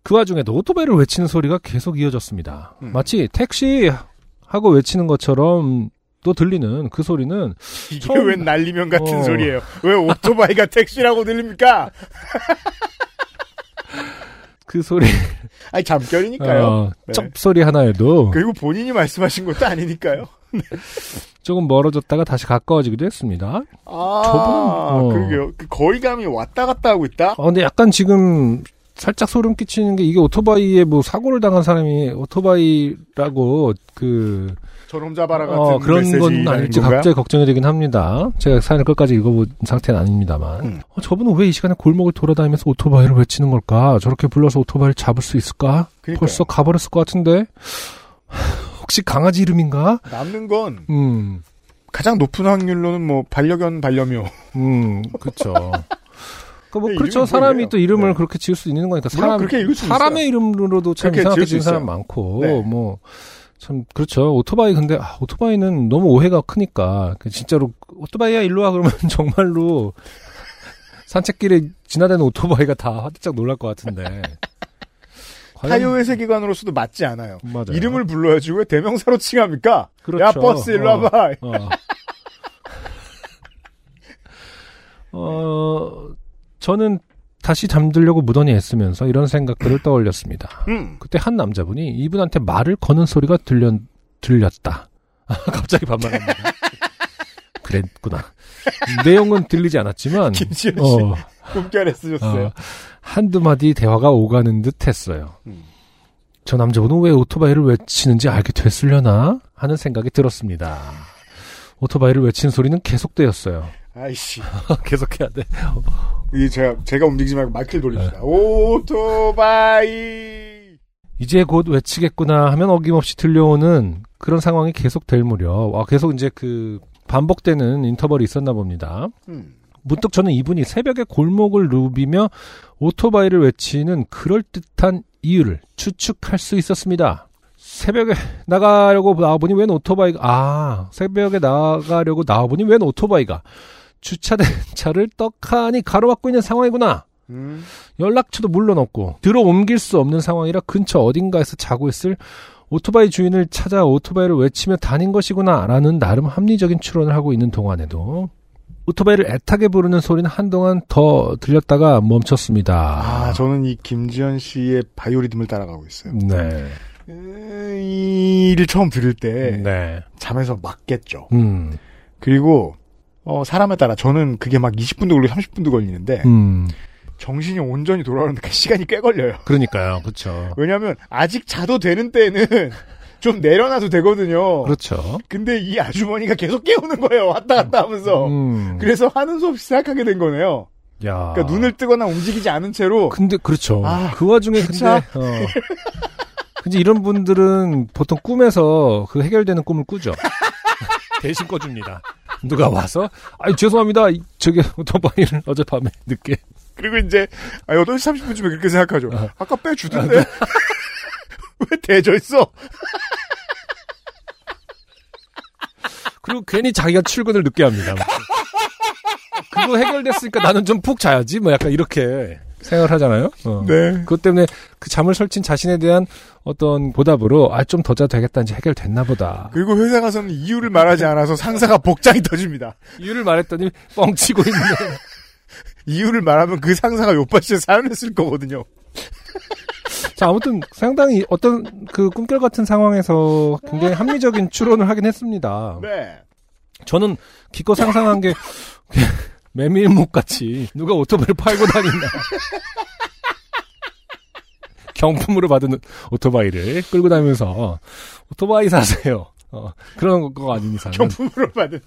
그 와중에도 오토바이를 외치는 소리가 계속 이어졌습니다. 음. 마치 택시 하고 외치는 것처럼 또 들리는 그 소리는 이게 처음- 웬 난리면 같은 어. 소리예요. 왜 오토바이가 [laughs] 택시라고 들립니까? 그 소리 [laughs] 아니, 잠결이니까요. 어, 네. 쩝 소리 하나에도 그리고 본인이 말씀하신 것도 아니니까요. [laughs] 조금 멀어졌다가 다시 가까워지기도 했습니다. 아, 저분, 어. 그러게요. 그 거리감이 왔다 갔다 하고 있다? 어, 근데 약간 지금 살짝 소름 끼치는 게 이게 오토바이에 뭐 사고를 당한 사람이 오토바이라고 그 저놈 잡아라 같은 어, 그런 건 아닐지 건가요? 갑자기 걱정이 되긴 합니다. 제가 사연을 끝까지 읽어본 상태는 아닙니다만. 음. 어, 저분은 왜 이 시간에 골목을 돌아다니면서 오토바이를 외치는 걸까? 저렇게 불러서 오토바이를 잡을 수 있을까? 그러니까요. 벌써 가버렸을 것 같은데? [sighs] 혹시 강아지 이름인가? 남는 건 음, 가장 높은 확률로는 뭐 반려견 반려묘. 음, 그쵸. [laughs] 그뭐 네, 그렇죠. 이름이 사람이 보이네요. 또 이름을 네. 그렇게 지을 수 있는 거니까 사람 그렇게 사람의 있어요. 이름으로도 참 이상하게 지은 사람. 많고 네. 뭐 참 그렇죠. 오토바이 근데 아, 오토바이는 너무 오해가 크니까 그 진짜로 오토바이야 일로 와 그러면 [laughs] 정말로 산책길에 지나다니는 오토바이가 다 화들짝 놀랄 것 같은데. 과연- 타요의 세계관으로서도 맞지 않아요. 맞아요. 이름을 불러야지 왜 대명사로 칭합니까? 그렇죠. 야 버스 일로 어. 와봐. 어. [laughs] 어, 저는 다시 잠들려고 무던히 애쓰면서 이런 생각들을 떠올렸습니다. 음. 그때 한 남자분이 이분한테 말을 거는 소리가 들려, 들렸다. 아, [laughs] 갑자기 반말합니다. [laughs] 그랬구나. 내용은 들리지 않았지만, 김지현 씨 어, 꿈결에 쓰셨어요. 어, 한두 마디 대화가 오가는 듯 했어요. 음. 저 남자분은 왜 오토바이를 외치는지 알게 됐으려나? 하는 생각이 들었습니다. 오토바이를 외치는 소리는 계속되었어요. 아이씨. [laughs] 계속해야 돼. 이 제가 제가 움직이지 말고 마이크를 돌립시다. 네. 오토바이. 이제 곧 외치겠구나 하면 어김없이 들려오는 그런 상황이 계속 될 무렵, 아, 계속 이제 그 반복되는 인터벌이 있었나 봅니다. 음. 문득 저는 이분이 새벽에 골목을 누비며 오토바이를 외치는 그럴듯한 이유를 추측할 수 있었습니다. 새벽에 나가려고 나와보니 웬 오토바이가, 아, 새벽에 나가려고 나와보니 웬 오토바이가 주차된 차를 떡하니 가로막고 있는 상황이구나. 음. 연락처도 물론 없고 들어 옮길 수 없는 상황이라 근처 어딘가에서 자고 있을 오토바이 주인을 찾아 오토바이를 외치며 다닌 것이구나라는 나름 합리적인 추론을 하고 있는 동안에도 오토바이를 애타게 부르는 소리는 한동안 더 들렸다가 멈췄습니다. 아, 저는 이 김지현 씨의 바이오리듬을 따라가고 있어요. 네. 음, 이를 처음 들을 때 네. 잠에서 막 깼죠. 음. 그리고 어, 사람에 따라 저는 그게 막 20분도 걸리고 30분도 걸리는데 음. 정신이 온전히 돌아오는데 그 [laughs] 시간이 꽤 걸려요. 그러니까요. 그렇죠. 왜냐하면 아직 자도 되는 때는 [laughs] 좀 내려놔도 되거든요. 그렇죠. 근데 이 아주머니가 계속 깨우는 거예요. 왔다 갔다 하면서. 음. 그래서 하는 수 없이 생각하게 된 거네요. 야. 그러니까 눈을 뜨거나 움직이지 않은 채로 근데 그렇죠. 아, 그 와중에 그쵸? 근데 어. 근데 이런 분들은 보통 꿈에서 그 해결되는 꿈을 꾸죠. [laughs] 대신 꺼줍니다. 누가 와서 아이 죄송합니다. 이- 저기 [laughs] 오토바이를 어젯밤에 늦게 그리고 이제 아, 8시 30분쯤에 그렇게 생각하죠. 어. 아까 빼 주던데 [laughs] 왜 대져 있어? [laughs] 그리고 괜히 자기가 출근을 늦게 합니다. 그거 해결됐으니까 나는 좀 푹 자야지. 뭐 약간 이렇게 생각을 하잖아요. 어. 네. 그것 때문에 그 잠을 설친 자신에 대한 어떤 보답으로 아 좀 더 자도 되겠다 이제 해결됐나 보다. 그리고 회사 가서는 이유를 말하지 않아서 상사가 복장이 터집니다. 이유를 말했더니 뻥치고 있는 [laughs] 이유를 말하면 그 상사가 요파 씨에 사연을 쓸 거거든요. [laughs] 자, 아무튼 상당히 어떤 그 꿈결 같은 상황에서 굉장히 합리적인 추론을 하긴 했습니다. 네. 저는 기껏 상상한 게 [laughs] 메밀묵 같이 누가 오토바이를 팔고 다닌다. 경품으로 받은 오토바이를 끌고 다니면서 오토바이 사세요. 어, 그런 거 아닌 이상은 경품으로 받은.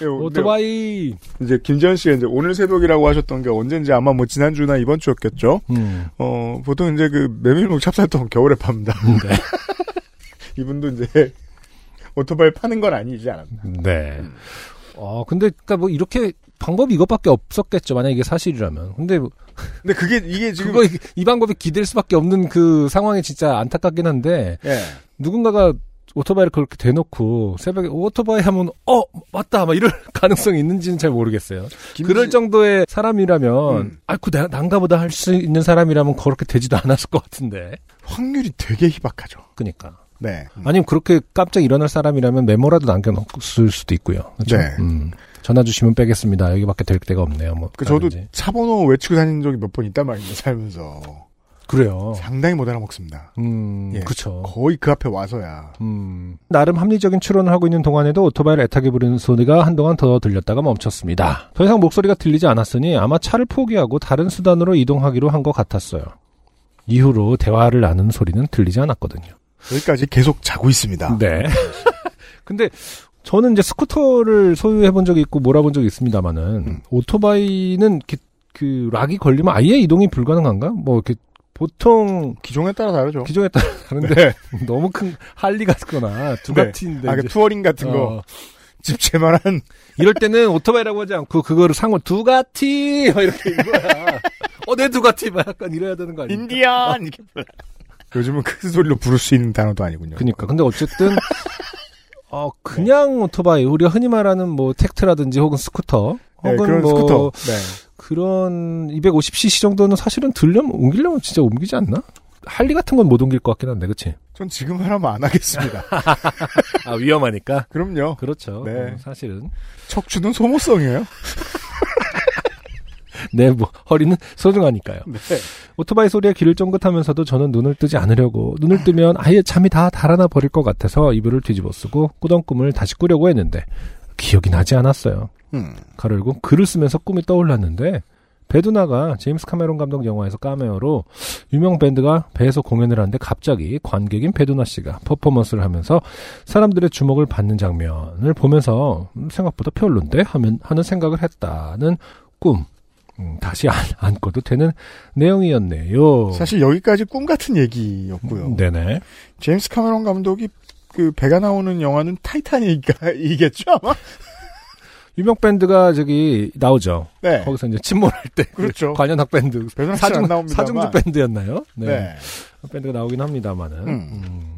네, 오토바이 이제 김지현 씨가 이제 오늘 새벽이라고 하셨던 게 언젠지 아마 뭐 지난주나 이번 주였겠죠. 음, 어, 보통 이제 그 메밀묵 찹쌀떡 겨울에 팝니다. 네. [laughs] 이분도 이제 오토바이 파는 건 아니지 않았나. 네. 어, 근데, 그니까 뭐, 이렇게, 방법이 이것밖에 없었겠죠. 만약 이게 사실이라면. 근데, 뭐 [laughs] 근데 그게 이게 지금 그거, 이- 이 방법이 기댈 수밖에 없는 그 상황이 진짜 안타깝긴 한데, 예. 누군가가 오토바이를 그렇게 대놓고, 새벽에 오토바이 하면, 어, 맞다! 막 이럴 [laughs] 가능성이 있는지는 잘 모르겠어요. 김지- 그럴 정도의 사람이라면, 음. 아이고, 나, 난가보다 할 수 있는 사람이라면 그렇게 되지도 않았을 것 같은데. 확률이 되게 희박하죠. 그니까. 네. 아니면 그렇게 깜짝 일어날 사람이라면 메모라도 남겨놓을 수도 있고요. 그렇죠? 네. 음, 전화 주시면 빼겠습니다. 여기밖에 될 데가 없네요. 뭐. 그 저도. 차 번호 외치고 다닌 적이 몇 번 있단 말입니다. 살면서 그래요. 상당히 못 알아먹습니다. 음, 예. 그렇죠. 거의 그 앞에 와서야. 음, 나름 합리적인 추론을 하고 있는 동안에도 오토바이를 애타게 부르는 소리가 한동안 더 들렸다가 멈췄습니다. 더 이상 목소리가 들리지 않았으니 아마 차를 포기하고 다른 수단으로 이동하기로 한 것 같았어요. 이후로 대화를 나누는 소리는 들리지 않았거든요. 여기까지 계속 자고 있습니다. 네. [laughs] 근데 저는 이제 스쿠터를 소유해 본 적이 있고 몰아본 적이 있습니다만은 음. 오토바이는 그, 그 lock이 걸리면 아예 이동이 불가능한가? 뭐 이렇게 보통 기종에 따라 다르죠. 기종에 따라 [laughs] 다른데 네. [laughs] 너무 큰 할리 같거나 두가티인데 아, 그 touring 같은 거. 어, 집채만한 이럴 때는 오토바이라고 하지 않고 그거를 상호 두가티 막 이렇게 이거야. 어, 내 두가티 막 약간 이래야 되는 거 아니야? 인디안 이렇게 요즘은 큰 소리로 부를 수 있는 단어도 아니군요. 그니까. 근데 어쨌든, [laughs] 어, 그냥 오토바이, 우리가 흔히 말하는 뭐, 택트라든지 혹은 스쿠터, 네, 혹은 그런 뭐, 스쿠터. 네. 그런 250cc 정도는 사실은 들려면, 옮기려면 진짜 옮기지 않나? 할리 같은 건 못 옮길 것 같긴 한데, 그치? 전 지금 하라면 안 하겠습니다. [laughs] 아, 위험하니까? 그럼요. 그렇죠. 네. 음, 사실은. 척추는 소모성이에요. [laughs] 내 뭐, 허리는 소중하니까요. 네. 오토바이 소리에 귀를 쫑긋하면서도 저는 눈을 뜨지 않으려고, 눈을 뜨면 아예 잠이 다 달아나 버릴 것 같아서 이불을 뒤집어 쓰고 꾸던 꿈을 다시 꾸려고 했는데, 기억이 나지 않았어요. 음. 가로 열고 글을 쓰면서 꿈이 떠올랐는데 베두나가 제임스 카메론 감독 영화에서 카메오로 유명 밴드가 배에서 공연을 하는데 갑자기 관객인 베두나 씨가 퍼포먼스를 하면서 사람들의 주목을 받는 장면을 보면서 음, 생각보다 별론데 하면 하는 생각을 했다는 꿈. 음, 다시 안, 안고도 되는 내용이었네요. 사실 여기까지 꿈 같은 얘기였고요. 네네. 제임스 카메론 감독이 그 배가 나오는 영화는 타이타닉이겠죠 아마? 유명 밴드가 저기 나오죠. 네. 거기서 이제 침몰할 때 그렇죠. 관현악 밴드 사중. 사중주 밴드였나요? 네. 밴드가 나오긴 합니다만은. 음.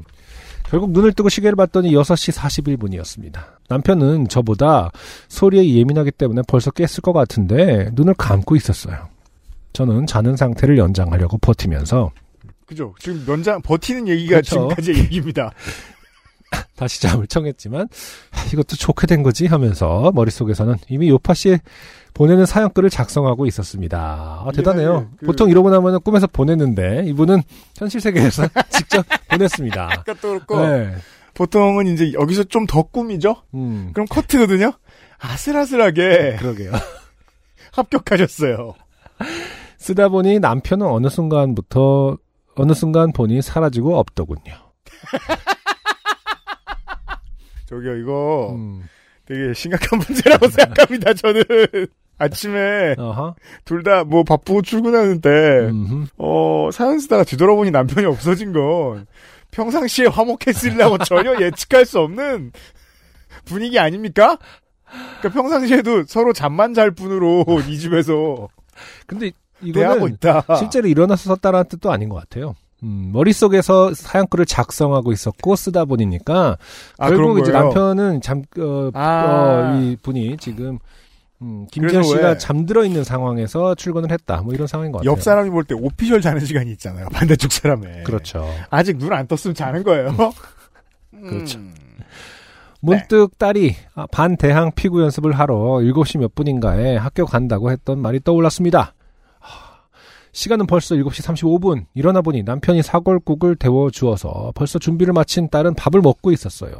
음. 결국 눈을 뜨고 시계를 봤더니 6시 41분이었습니다. 남편은 저보다 소리에 예민하기 때문에 벌써 깼을 것 같은데 눈을 감고 있었어요. 저는 자는 상태를 연장하려고 버티면서 그죠. 지금 면장 버티는 얘기가 그렇죠. 지금까지 얘기입니다. [laughs] 다시 잠을 청했지만 하, 이것도 좋게 된 거지 하면서 머릿속에서는 이미 요파 씨 보내는 사연글을 작성하고 있었습니다. 아, 대단해요. 그- 보통 이러고 나면 꿈에서 보냈는데 이분은 현실 세계에서 [laughs] 직접 보냈습니다. 아까 또 그렇고 네. 보통은 이제 여기서 좀 더 꿈이죠. 음, 그럼 커트거든요. 아슬아슬하게 그러게요. [laughs] 합격하셨어요. 쓰다 보니 남편은 어느 순간부터 어느 순간 본이 사라지고 없더군요. [laughs] 저기요 이거 음, 되게 심각한 [laughs] 문제라고 [laughs] 생각합니다. 저는 아침에. 둘 다 뭐 바쁘고 출근하는데 음흠. 어 사연 쓰다가 뒤돌아보니 남편이 없어진 건 평상시에 화목했으리라고 [laughs] 전혀 예측할 수 없는 분위기 아닙니까? 그러니까 평상시에도 서로 잠만 잘 뿐으로 이 집에서 근데 이거는 있다. 실제로 일어나서 썼다라는 뜻도 아닌 것 같아요. 음, 머릿속에서 사연글을 작성하고 있었고 쓰다 보니까 아, 결국 이제? 남편은 잠, 어, 아. 어, 이 분이 지금 음, 김지현 씨가 왜- 잠들어 있는 상황에서 출근을 했다. 뭐 이런 상황인 것 같아요. 옆 사람이 볼 때 오피셜 자는 시간이 있잖아요. 반대쪽 사람에. 그렇죠. 아직 눈 안 떴으면 자는 거예요. 그렇죠. 음. 문득 딸이 아, 반대항 피구 연습을 하러 7시 몇 분인가에 학교 간다고 했던 말이 떠올랐습니다. 하, 시간은 벌써 7시 35분. 일어나 보니 남편이 사골국을 데워 주어서 벌써 준비를 마친 딸은 밥을 먹고 있었어요.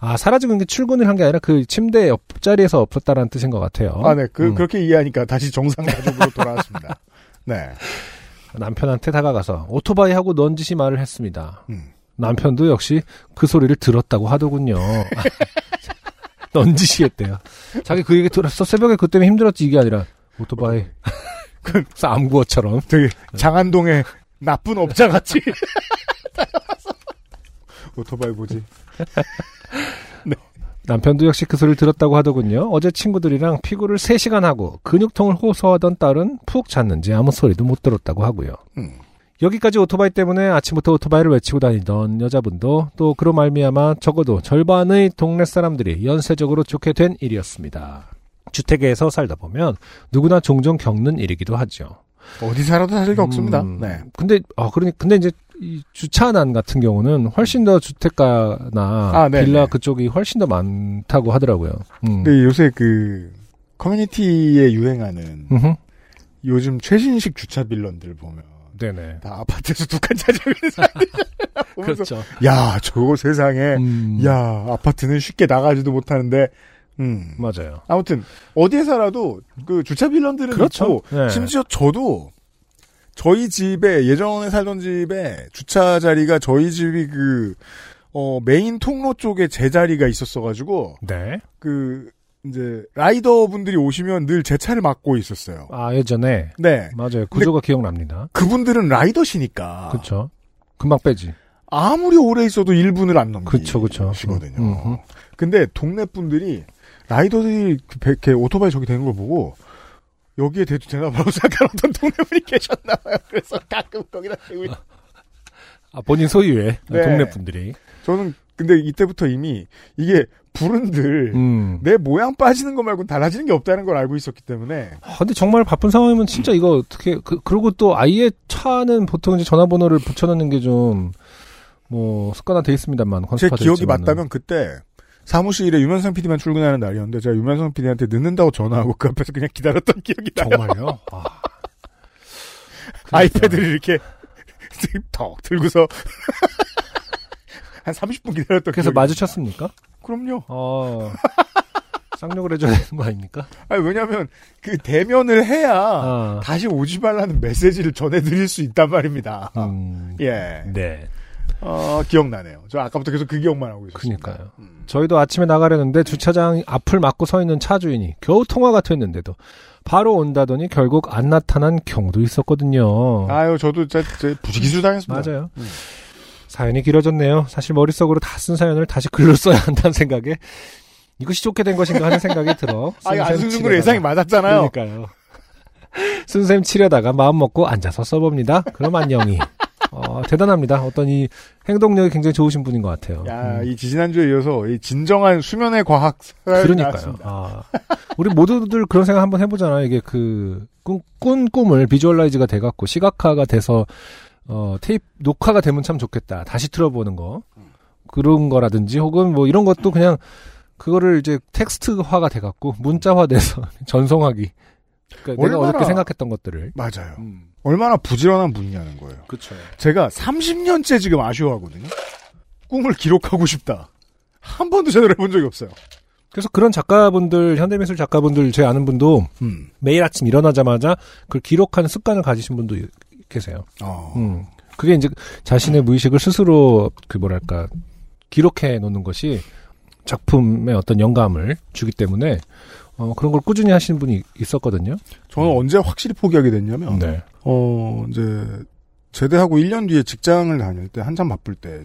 아, 사라지고 게 출근을 한 게 아니라 그 침대 옆자리에서 없었다라는 뜻인 것 같아요. 아, 네. 그, 음. 그렇게 이해하니까 다시 정상 가족으로 돌아왔습니다. 네. 남편한테 다가가서 오토바이 하고 넌지시 말을 했습니다. 음. 남편도 역시 그 소리를 들었다고 하더군요. [laughs] 넌지시 했대요. 자기 그 얘기 들었어. 새벽에 그 때문에 힘들었지 이게 아니라 오토바이. 그 쌈구어처럼. 되게 장안동의 나쁜 업자 같이. [laughs] 오토바이 보지. 남편도 역시 그 소리를 들었다고 하더군요. 어제 친구들이랑 피구를 3시간 하고 근육통을 호소하던 딸은 푹 잤는지 아무 소리도 못 들었다고 하고요. 음. 여기까지 오토바이 때문에 아침부터 오토바이를 외치고 다니던 여자분도 또 그로 말미암아 적어도 절반의 동네 사람들이 연쇄적으로 좋게 된 일이었습니다. 주택에서 살다 보면 누구나 종종 겪는 일이기도 하죠. 어디 살아도 사실 게 없습니다. 음, 네. 근데 아 그러니 근데 이제 이 주차난 같은 경우는 훨씬 더 주택가나 아, 네네. 빌라 그쪽이 훨씬 더 많다고 하더라고요. 음. 근데 요새 그, 커뮤니티에 유행하는 음흠. 요즘 최신식 주차 빌런들 보면 네네. 다 아파트에서 두칸 차지하고 있는 사람들 보면서 그렇죠. 야 저거 세상에 음, 야 아파트는 쉽게 나가지도 못하는데 음 맞아요. 아무튼 어디에 살아도 그 주차 빌런들은 그렇죠. 있고 네. 심지어 저도 저희 집에 예전에 살던 집에 주차 자리가 저희 집이 그 어, 메인 통로 쪽에 제 자리가 있었어가지고 네. 그 이제 라이더 분들이 오시면 늘 제 차를 막고 있었어요. 아 예전에 네. 맞아요. 구조가 기억납니다. 그분들은 라이더시니까 그렇죠. 금방 빼지. 아무리 오래 있어도 1분을 안 그쵸, 그쵸. 넘기시거든요. 음, 음. 근데 동네 분들이 라이더들이 그 배- 이렇게 오토바이 저기 되는 걸 보고 여기에 대도 되나 보라고 생각하는 어떤 동네 분이 계셨나 봐요. 그래서 가끔 거기다 대고 있- [laughs] 아 본인 소유의 네. 동네 분들이. 저는 근데 이때부터 이미 이게 불은들 음. 내 모양 빠지는 거 말고는 달라지는 게 없다는 걸 알고 있었기 때문에 아, 근데 정말 바쁜 상황이면 진짜 이거 어떻게 그 그리고 또 아예 차는 보통 이제 전화번호를 붙여놓는 게 좀 뭐 습관화 돼 있습니다만 제 기억이 있지만은. 맞다면 그때 사무실에 유면상 PD만 출근하는 날이었는데 제가 유면상 PD한테 늦는다고 전화하고 그 앞에서 그냥 기다렸던 기억이 나요. 정말요? [laughs] 아. 아이패드를 이렇게 [laughs] 턱 들고서 [laughs] 한 30분 기다렸던 그래서 마주쳤습니까? 그럼요. 어. 쌍욕을 해줘야 되는 거 아닙니까? 아니 왜냐하면 그 대면을 해야 아. 다시 오지 말라는 메시지를 전해드릴 수 있단 말입니다. 음. 예, 네. 어, 기억나네요. 저 아까부터 계속 그 기억만 하고 있었습니다. 그니까요. 음. 저희도 아침에 나가려는데 주차장 앞을 막고 서 있는 차 주인이 겨우 통화가 됐는데도 바로 온다더니 결국 안 나타난 경우도 있었거든요. 아유 저도 제, 제 부지기수 당했습니다. 맞아요. 음. 사연이 길어졌네요. 사실 머릿속으로 다 쓴 사연을 다시 글로 써야 한다는 생각에 이것이 좋게 된 것인가 하는 생각이 들어. 아 안승준 군 예상이 맞았잖아요. 그러니까요. [laughs] 쓴셈 치려다가 마음 먹고 앉아서 써봅니다. 그럼 안녕히. 어, 대단합니다. 어떤 이 행동력이 굉장히 좋으신 분인 것 같아요. 야, 음. 이 지지난주에 이어서 이 진정한 수면의 과학 그러니까요. 아, 우리 모두들 그런 생각 한번 해보잖아요. 이게 그, 꿈, 꾼 꿈을 비주얼라이즈가 돼갖고 시각화가 돼서, 어, 테이프, 녹화가 되면 참 좋겠다. 다시 틀어보는 거. 그런 거라든지 혹은 뭐 이런 것도 그냥 그거를 이제 텍스트화가 돼갖고 문자화 돼서 [laughs] 전송하기. 그러니까 내가 어저께 생각했던 것들을. 맞아요. 음. 얼마나 부지런한 분이냐는 거예요. 그쵸. 제가 30년째 지금 아쉬워하거든요. 꿈을 기록하고 싶다. 한 번도 제대로 해본 적이 없어요. 그래서 그런 작가분들, 현대미술 작가분들, 제 아는 분도 음. 매일 아침 일어나자마자 그걸 기록하는 습관을 가지신 분도 계세요. 어. 음. 그게 이제 자신의 무의식을 스스로 그 뭐랄까 기록해 놓는 것이 작품의 어떤 영감을 주기 때문에 어, 그런 걸 꾸준히 하시는 분이 있었거든요. 저는 언제 확실히 포기하게 됐냐면, 네. 어, 이제, 제대하고 1년 뒤에 직장을 다닐 때 한참 바쁠 때.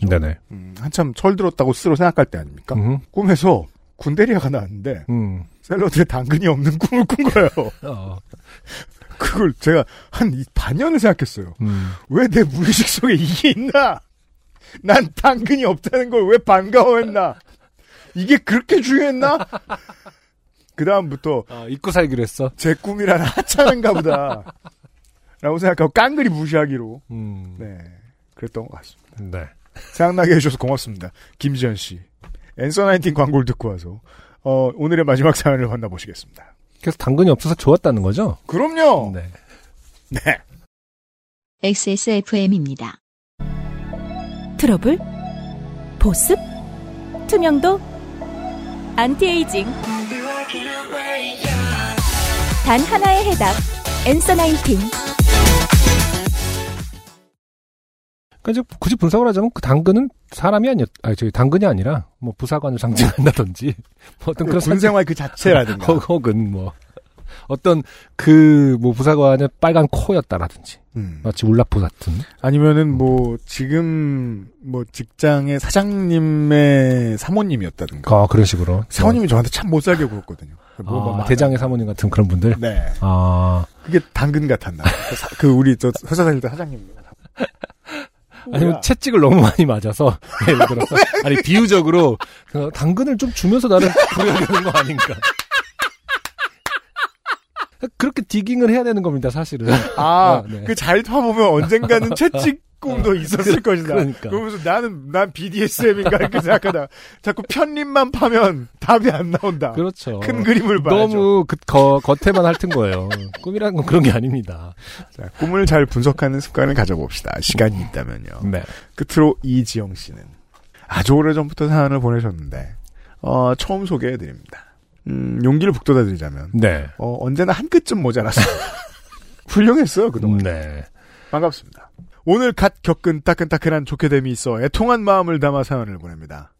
음, 한참 철 들었다고 스스로 생각할 때 아닙니까? 음. 꿈에서 군대리아가 나왔는데, 음. 샐러드에 당근이 없는 꿈을 꾼 거예요. [laughs] 어. 그걸 제가 한 이- 반년을 생각했어요. 음. 왜내 무의식 속에 이게 있나? 난 당근이 없다는 걸 왜 반가워했나? 이게 그렇게 중요했나? 그 다음부터 아, 잊고 살기로 했어. 제 꿈이란 하찮은가 보다. 라고 생각하고 깡그리 무시하기로. 음. 네. 그랬던 것 같습니다. 네. 생각나게 해주셔서 고맙습니다. 김지현 씨. 앤서 나인틴 광고를 듣고 와서, 어, 오늘의 마지막 사연을 만나보시겠습니다. 그래서 당근이 없어서 좋았다는 거죠? 그럼요! 네. 네. XSFM입니다. 트러블? 보습? 투명도? 안티에이징. 단 하나의 해답. 엔서 나인틴. 그러니까 이제 굳이 분석을 하자면 그 당근은 사람이 아니었, 아니 저기 당근이 아니라 뭐 부사관을 [laughs] 상징한다든지 뭐 어떤 그런 군생활 그 자체라든가. [laughs] 혹- 혹은 뭐 어떤 그 뭐 부사관의 빨간 코였다라든지 음. 마치 울라프 같은 아니면은 뭐 지금 뭐 직장의 사장님의 사모님이었다든가. 아, 그런 식으로 사모님이 저한테 참 못 살게 굴었거든요. 뭐, 뭐, 뭐 아. 대장의 사모님 같은 그런 분들 네. 아 그게 당근 같았나. 그, 사- 그 우리 저 회사 다닐 때 사장님. 아니면. 채찍을 너무 많이 맞아서 [laughs] 예를 들어서 아니 비유적으로 그 당근을 좀 주면서 나를 부려야 되는 거 아닌가 그렇게 디깅을 해야 되는 겁니다 사실은 아, 아, 네. 그잘 파보면 언젠가는 [laughs] 채찍 꿈도 있었을 것이다. 그러니까. 그러면서 나는, 난 BDSM인가 이렇게 생각하다. 자꾸 편립만 파면 답이 안 나온다. 그렇죠 큰 그림을 봐야죠. 너무 그 거, 겉에만 핥은 거예요 꿈이라는 건 그런 게 아닙니다 자, 꿈을 잘 분석하는 습관을 가져봅시다. 시간이 있다면요. 네 끝으로 이지영 씨는 아주 오래 전부터 사연을 보내셨는데, 어, 처음 소개해드립니다. 음, 용기를 북돋아 드리자면, 네. 어, 언제나 한 끗쯤 모자랐어요. [laughs] 훌륭했어요, 그동안. 네. 반갑습니다. 오늘 갓 겪은 따끈따끈한 좋게됨이 있어 애통한 마음을 담아 사연을 보냅니다.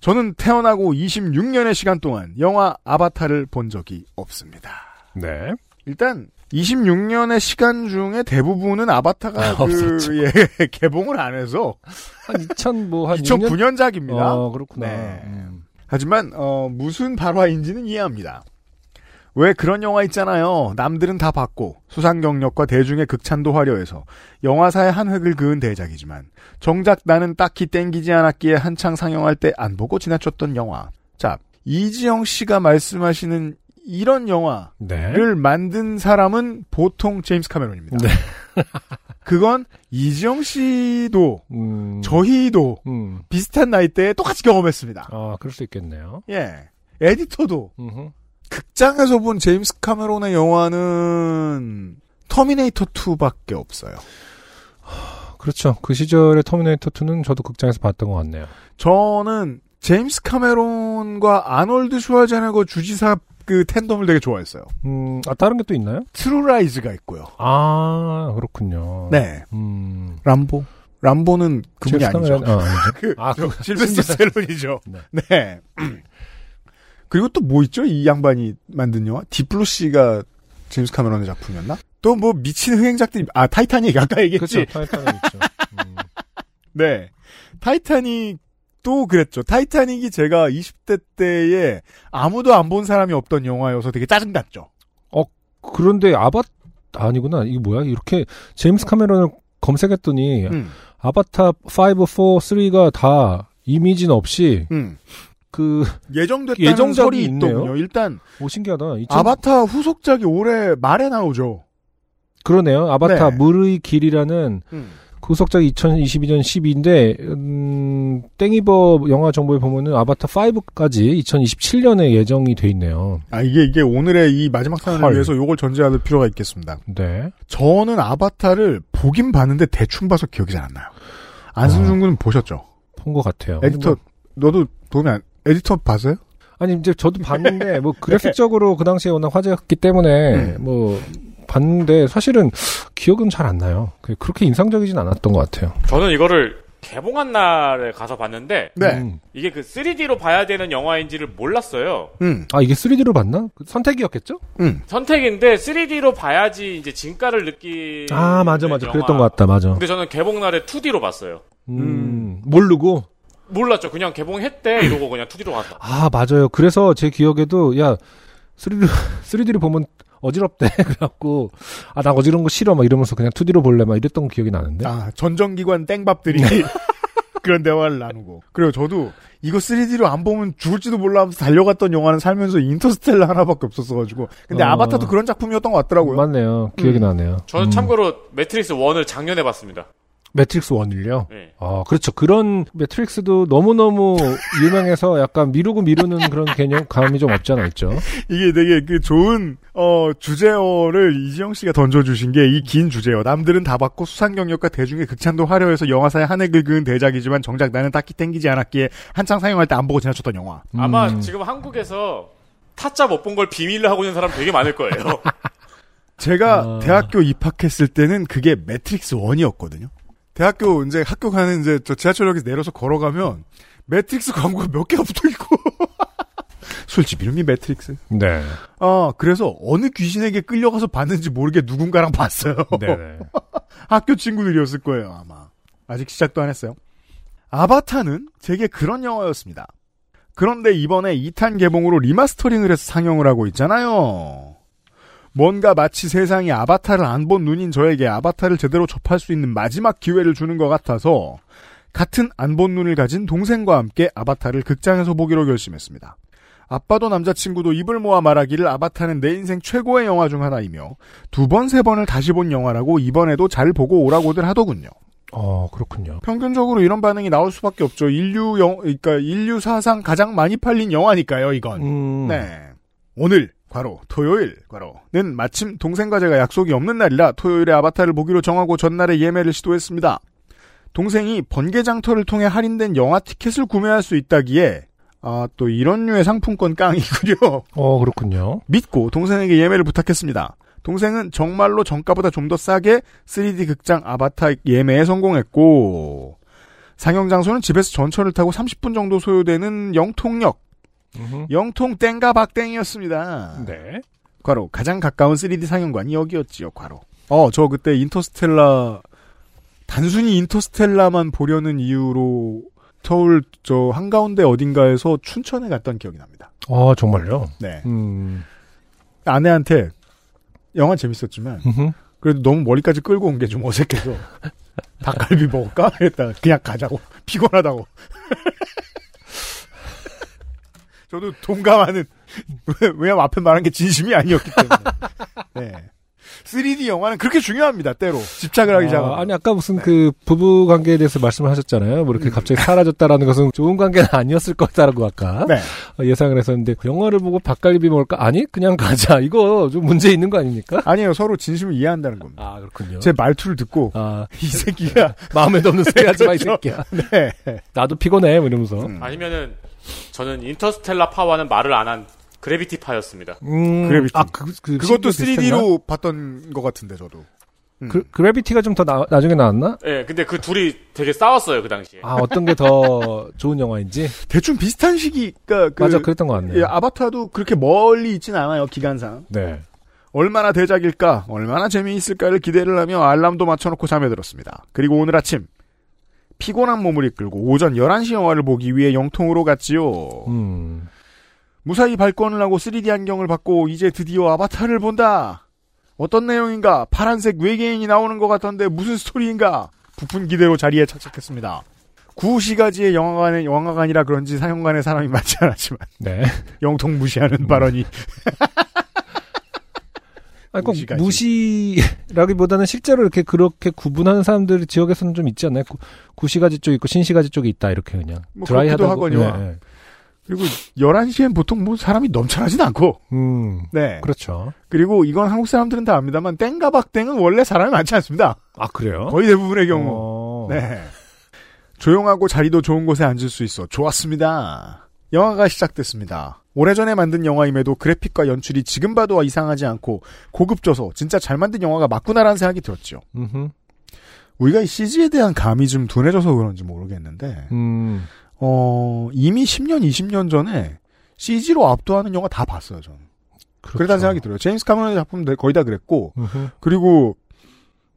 저는 태어나고 26년의 시간 동안 영화 아바타를 본 적이 없습니다. 네. 일단 26년의 시간 중에 대부분은 아바타가 아, 그. 예, [laughs] 개봉을 안 해서 한 2000, 뭐, 한 6년? 2009년작입니다. 어, 그렇구나. 네. 음. 하지만 어, 무슨 발화인지는 이해합니다. 왜 그런 영화 있잖아요. 남들은 다 봤고 수상 경력과 대중의 극찬도 화려해서 영화사의 한 획을 그은 대작이지만 정작 나는 딱히 땡기지 않았기에 한창 상영할 때 안 보고 지나쳤던 영화. 자, 이지영 씨가 말씀하시는 이런 영화를 네. 만든 사람은 보통 제임스 카메론입니다. 네. [laughs] 그건 이지영 씨도 음. 저희도 음. 비슷한 나이대에 똑같이 경험했습니다. 아, 그럴 수 있겠네요. 예. 에디터도 음흠. 극장에서 본 제임스 카메론의 영화는 터미네이터 2밖에 없어요. [sighs] 그렇죠. 그 시절의 터미네이터 2는 저도 극장에서 봤던 것 같네요. 저는 제임스 카메론과 아놀드 슈와제네거 주지사 그 tandem을 되게 좋아했어요. 음, 아, 다른 게 또 있나요? 트루라이즈가 있고요. 아, 그렇군요. 네. 음. 람보. 람보는 그분이 아니죠. 아. [laughs] 그, 아, 저, 그- 실베스터 스탤론이죠. 네. 네. [clears throat] 그리고 또 뭐 있죠? 이 양반이 만든 영화? 딥 블루 씨가 제임스 카메론의 작품이었나? 또 뭐 미친 흥행작들이, 아, 타이타닉 아까 얘기했지? 그렇죠. 타이타닉 있죠. [laughs] 음. 네. 타이타닉 도 그랬죠. 타이타닉이 제가 20대 때에 아무도 안 본 사람이 없던 영화여서 되게 짜증났죠. 그런데 아바, 아니구나. 이게 뭐야? 이렇게 제임스 카메론을 검색했더니 음, 아바타 5, 4, 3가 다 이미지는 없이 음. 그, 예정됐다는 예정작이 설이 있네요. 있더군요. 일단 오, 신기하다. 2000 아바타 후속작이 올해 말에 나오죠. 그러네요. 아바타 네. 물의 길이라는 음. 그 후속작이 2022년 12인데, 음, 땡이버 영화 정보에 보면은 아바타 5까지 2027년에 예정이 돼 있네요. 아 이게 이게 오늘의 이 마지막 사연을 헐. 위해서 요걸 전제할 필요가 있겠습니다. 네. 저는 아바타를 보긴 봤는데 대충 봐서 기억이 잘 안 나요. 안승준 군은 보셨죠? 본 것 같아요. 에디터 뭐, 너도 도움이 안 에디터 봤어요? 아니, 이제 저도 봤는데, 뭐, [laughs] 그래픽적으로 그 당시에 워낙 화제였기 때문에, 음. 뭐, 봤는데, 사실은 기억은 잘 안 나요. 그- 그렇게 인상적이진 않았던 것 같아요. 저는 이거를 개봉한 날에 가서 봤는데 네. 음. 이게 그 3D로 봐야 되는 영화인지를 몰랐어요. 음. 아, 이게 3D로 봤나? 그 선택이었겠죠? 음. 선택인데 3D로 봐야지 이제 진가를 느끼. 아, 맞아, 맞아. 그랬던 것 같다, 맞아. 근데 저는 개봉 날에 2D로 봤어요. 음, 모르고. 몰랐죠. 그냥 개봉했대 이러고 그냥 2D로 갔다. 아, 맞아요. 그래서 제 기억에도, 야, 3D, 3D로 [laughs] 보면 어지럽대. [laughs] 그래갖고, 아, 나 어지러운 거 싫어. 막 이러면서 그냥 2D로 볼래. 막 이랬던 기억이 나는데. 아, 전정기관 땡밥들이 [laughs] 그런 대화를 나누고. 그리고 저도 이거 3D로 안 보면 죽을지도 몰라 하면서 달려갔던 영화는 살면서 인터스텔라 하나밖에 없었어가지고. 근데 어. 아바타도 그런 작품이었던 것 같더라고요. 맞네요. 기억이 음. 나네요. 저는 음. 참고로 매트릭스 1을 작년에 봤습니다. 매트릭스 1을요? 네. 아, 그렇죠. 그런 매트릭스도 너무너무 [laughs] 유명해서 약간 미루고 미루는 그런 개념, 감이 좀 없지 않아 있죠. 이게 되게 그 좋은 어 주제어를 이지영 씨가 던져주신 게 이 긴 주제어. 남들은 다 봤고 수상 경력과 대중의 극찬도 화려해서 영화사에 한 획을 그은 대작이지만 정작 나는 딱히 땡기지 않았기에 한창 상영할 때 안 보고 지나쳤던 영화. 아마 음. 지금 한국에서 타짜 못 본 걸 비밀로 하고 있는 사람 되게 많을 거예요. [laughs] 제가 아. 대학교 입학했을 때는 그게 매트릭스 1이었거든요. 대학교 이제 학교 가는 이제 저 지하철역에서 내려서 걸어가면 매트릭스 광고가 몇 개가 붙어 있고 [laughs] 술집 이름이 매트릭스. 네. 아 그래서 어느 귀신에게 끌려가서 봤는지 모르게 누군가랑 봤어요. 네네. [laughs] 학교 친구들이었을 거예요 아마. 아직 시작도 안 했어요. 아바타는 되게 그런 영화였습니다. 그런데 이번에 2탄 개봉으로 리마스터링을 해서 상영을 하고 있잖아요. 뭔가 마치 세상이 아바타를 안 본 눈인 저에게 아바타를 제대로 접할 수 있는 마지막 기회를 주는 것 같아서 같은 안 본 눈을 가진 동생과 함께 아바타를 극장에서 보기로 결심했습니다. 아빠도 남자친구도 입을 모아 말하기를 아바타는 내 인생 최고의 영화 중 하나이며 두 번, 세 번을 다시 본 영화라고 이번에도 잘 보고 오라고들 하더군요. 어, 그렇군요. 평균적으로 이런 반응이 나올 수밖에 없죠. 인류 영, 그러니까 인류 사상 가장 많이 팔린 영화니까요, 이건. 음. 네. 오늘, 과로, 토요일, 과로는 마침 동생과 제가 약속이 없는 날이라 토요일에 아바타를 보기로 정하고 전날에 예매를 시도했습니다. 동생이 번개장터를 통해 할인된 영화 티켓을 구매할 수 있다기에, 아, 또 이런 류의 상품권 깡이군요. [laughs] 어, 그렇군요. 믿고 동생에게 예매를 부탁했습니다. 동생은 정말로 정가보다 좀 더 싸게 3D 극장 아바타 예매에 성공했고 상영 장소는 집에서 전철을 타고 30분 정도 소요되는 영통역 음흠. 영통 땡가 박땡이었습니다. 네. 과로 가장 가까운 3D 상영관이 여기였지요. 과로. 어, 저 그때 인터스텔라 단순히 인터스텔라만 보려는 이유로 서울 저 한가운데 어딘가에서 춘천에 갔던 기억이 납니다. 어, 정말요? 네. 음. 아내한테 영화 재밌었지만 음흠. 그래도 너무 머리까지 끌고 온 게 좀 어색해서 [laughs] 닭갈비 먹을까? 했다 그냥 가자고 [laughs] 피곤하다고 저도 동감하는 왜- [laughs] 왜냐면 앞에 말한 게 진심이 아니었기 때문에 [laughs] 네. 3D 영화는 그렇게 중요합니다 때로 집착을 하기 시작하면 아, 아니 아까 무슨 그 부부 관계에 대해서 말씀을 하셨잖아요. 뭐 이렇게 갑자기 사라졌다라는 것은 좋은 관계는 아니었을 거다라고 아까 [laughs] 네. 어, 예상을 했었는데 영화를 보고 닭갈비 먹을까? 아니 그냥 가자. 이거 좀 문제 있는 거 아닙니까? 아니에요 서로 진심을 이해한다는 겁니다 아 그렇군요. 제 말투를 듣고 아 이 새끼가 마음에도 없는 소리 하지 마이 그렇죠. 새끼야. 네. 나도 피곤해. 뭐 이러면서. 음. 아니면은 저는 인터스텔라 파와는 말을 안 한 그래비티 파였습니다. 음, 그래비티. 아, 그, 그 그것도 비슷했나? 3D로 봤던 것 같은데 저도 음. 그, 그래비티가 좀 더 나중에 나왔나? 예, 근데 그 둘이 되게 싸웠어요 그 당시에. 아 어떤 게 더 [laughs] 좋은 영화인지 대충 비슷한 시기가 그 맞아 그랬던 것 같네요. 예, 아바타도 그렇게 멀리 있진 않아요 기간상 네. 얼마나 대작일까 얼마나 재미있을까를 기대를 하며 알람도 맞춰놓고 잠에 들었습니다 그리고 오늘 아침 피곤한 몸을 이끌고 오전 11시 영화를 보기 위해 영통으로 갔지요. 음. 무사히 발권을 하고 3D 안경을 받고 이제 드디어 아바타를 본다. 어떤 내용인가? 파란색 외계인이 나오는 것 같던데 무슨 스토리인가? 부푼 기대로 자리에 착착했습니다. 9시가지의 영화관에 영화관이라 그런지 상영관에 사람이 [laughs] 많지 않았지만 네. 영통 무시하는 발언이 [laughs] 아니, 꼭 무시가지. 무시라기보다는 실제로 이렇게 그렇게 구분하는 사람들이 지역에서는 좀 있지 않나요? 구, 구시가지 쪽 있고 신시가지 쪽이 있다 이렇게 그냥 뭐 드라이하다고. 하거니와. 네, 네. 그리고 11시엔 보통 뭐 사람이 넘쳐나진 않고 음. 네 그렇죠. 그리고 이건 한국 사람들은 다 압니다만 땡과 박땡은 원래 사람이 많지 않습니다 아 그래요? 거의 대부분의 경우 어. 네 조용하고 자리도 좋은 곳에 앉을 수 있어 좋았습니다 영화가 시작됐습니다 오래전에 만든 영화임에도 그래픽과 연출이 지금 봐도 이상하지 않고 고급져서 진짜 잘 만든 영화가 맞구나라는 생각이 들었죠 음흠. 우리가 이 CG에 대한 감이 좀 둔해져서 그런지 모르겠는데 음. 어, 이미 10년, 20년 전에 CG로 압도하는 영화 다 봤어요, 저는. 그렇죠. 그랬다는 생각이 들어요. 제임스 카메론의 작품 거의 다 그랬고, 음흠. 그리고,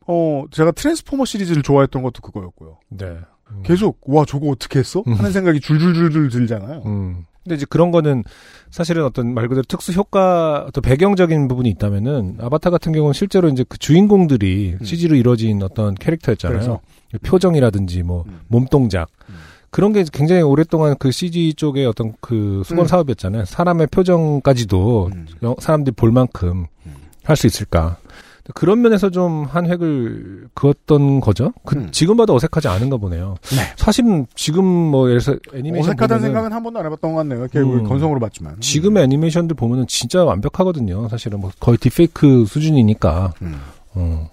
어, 제가 트랜스포머 시리즈를 좋아했던 것도 그거였고요. 네. 음. 계속, 와, 저거 어떻게 했어? 음. 하는 생각이 줄줄줄줄 들잖아요. 음. 근데 이제 그런 거는 사실은 어떤 말 그대로 특수 효과, 어떤 배경적인 부분이 있다면은 아바타 같은 경우는 실제로 이제 그 주인공들이 음. CG로 이루어진 어떤 캐릭터였잖아요. 그래서? 표정이라든지 뭐 음. 몸동작. 음. 그런 게 굉장히 오랫동안 그 CG 쪽의 어떤 그 수건 음. 사업이었잖아요. 사람의 표정까지도 음. 영- 사람들이 볼 만큼 음. 할수 있을까. 그런 면에서 좀 한 획을 그었던 거죠. 그 음. 지금 봐도 어색하지 않은가 보네요. 네. 사실은 지금 뭐 예를 들어서 애니메이션 어색하다는 보면은 생각은 한 번도 안 해봤던 것 같네요. 이렇게 음. 건성으로 봤지만. 지금의 애니메이션들 보면은 진짜 완벽하거든요. 사실은 뭐 거의 딥페이크 수준이니까. 음. 어.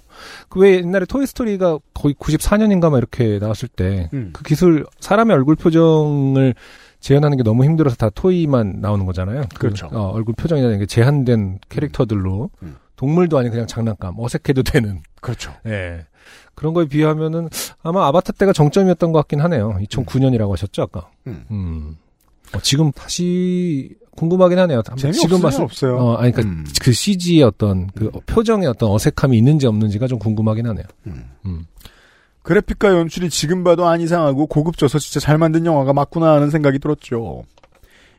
그왜 옛날에 토이스토리가 거의 94년인가 막 이렇게 나왔을 때그 음. 기술 사람의 얼굴 표정을 재현하는 게 너무 힘들어서 다 토이만 나오는 거잖아요. 그, 그렇죠. 어, 얼굴 표정이라는 게 제한된 캐릭터들로 음. 동물도 아닌 그냥 장난감 어색해도 되는 그렇죠. [laughs] 예. 그런 거에 비하면은 아마 아바타 때가 정점이었던 것 같긴 하네요. 2009년이라고 하셨죠 아까. 음. 음. 어, 지금 다시 궁금하긴 하네요. 지금 봤을 없어요. 어, 아니, 그니까, 음. 그 CG의 어떤, 그 표정의 어떤 어색함이 있는지 없는지가 좀 궁금하긴 하네요. 음. 음. 그래픽과 연출이 지금 봐도 안 이상하고 고급져서 진짜 잘 만든 영화가 맞구나 하는 생각이 들었죠.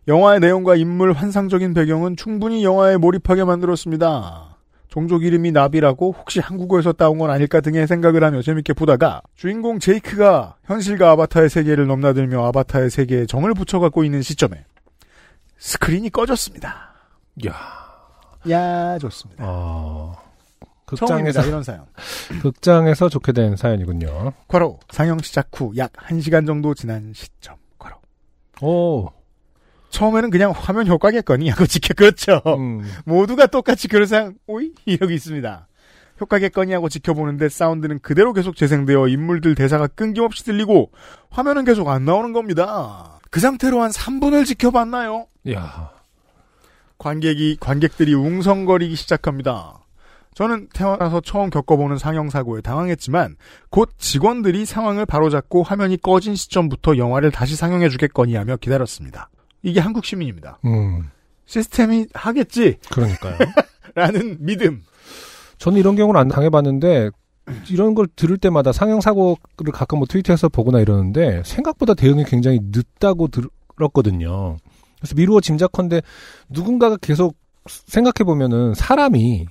영화의 내용과 인물 환상적인 배경은 충분히 영화에 몰입하게 만들었습니다. 종족 이름이 나비라고 혹시 한국어에서 따온 건 아닐까 등의 생각을 하며 재밌게 보다가 주인공 제이크가 현실과 아바타의 세계를 넘나들며 아바타의 세계에 정을 붙여갖고 있는 시점에 스크린이 꺼졌습니다. 야 야 좋습니다. 어. 극장에서, 이런 사연. [laughs] 극장에서 좋게 된 사연이군요. 과로 상영 시작 후 약 1시간 정도 지난 시점. 과로. 오, 처음에는 그냥 화면 효과겠거니 하고 지켜 그렇죠. 음, 모두가 똑같이 그런 상 오이 이러고 있습니다. 효과겠거니 하고 지켜보는데 사운드는 그대로 계속 재생되어 인물들 대사가 끊김없이 들리고 화면은 계속 안 나오는 겁니다. 그 상태로 한 3분을 지켜봤나요? 야 관객이 관객들이 웅성거리기 시작합니다. 저는 태어나서 처음 겪어보는 상영 사고에 당황했지만 곧 직원들이 상황을 바로잡고 화면이 꺼진 시점부터 영화를 다시 상영해 주겠거니 하며 기다렸습니다. 이게 한국 시민입니다. 음, 시스템이 하겠지 그러니까요. [laughs] 라는 믿음. 저는 이런 경우는 안 당해봤는데, 이런 걸 들을 때마다 상영 사고를 가끔 뭐 트위터에서 보거나 이러는데, 생각보다 대응이 굉장히 늦다고 들었거든요. 그래서 미루어 짐작컨대 누군가가 계속 생각해 보면은 사람이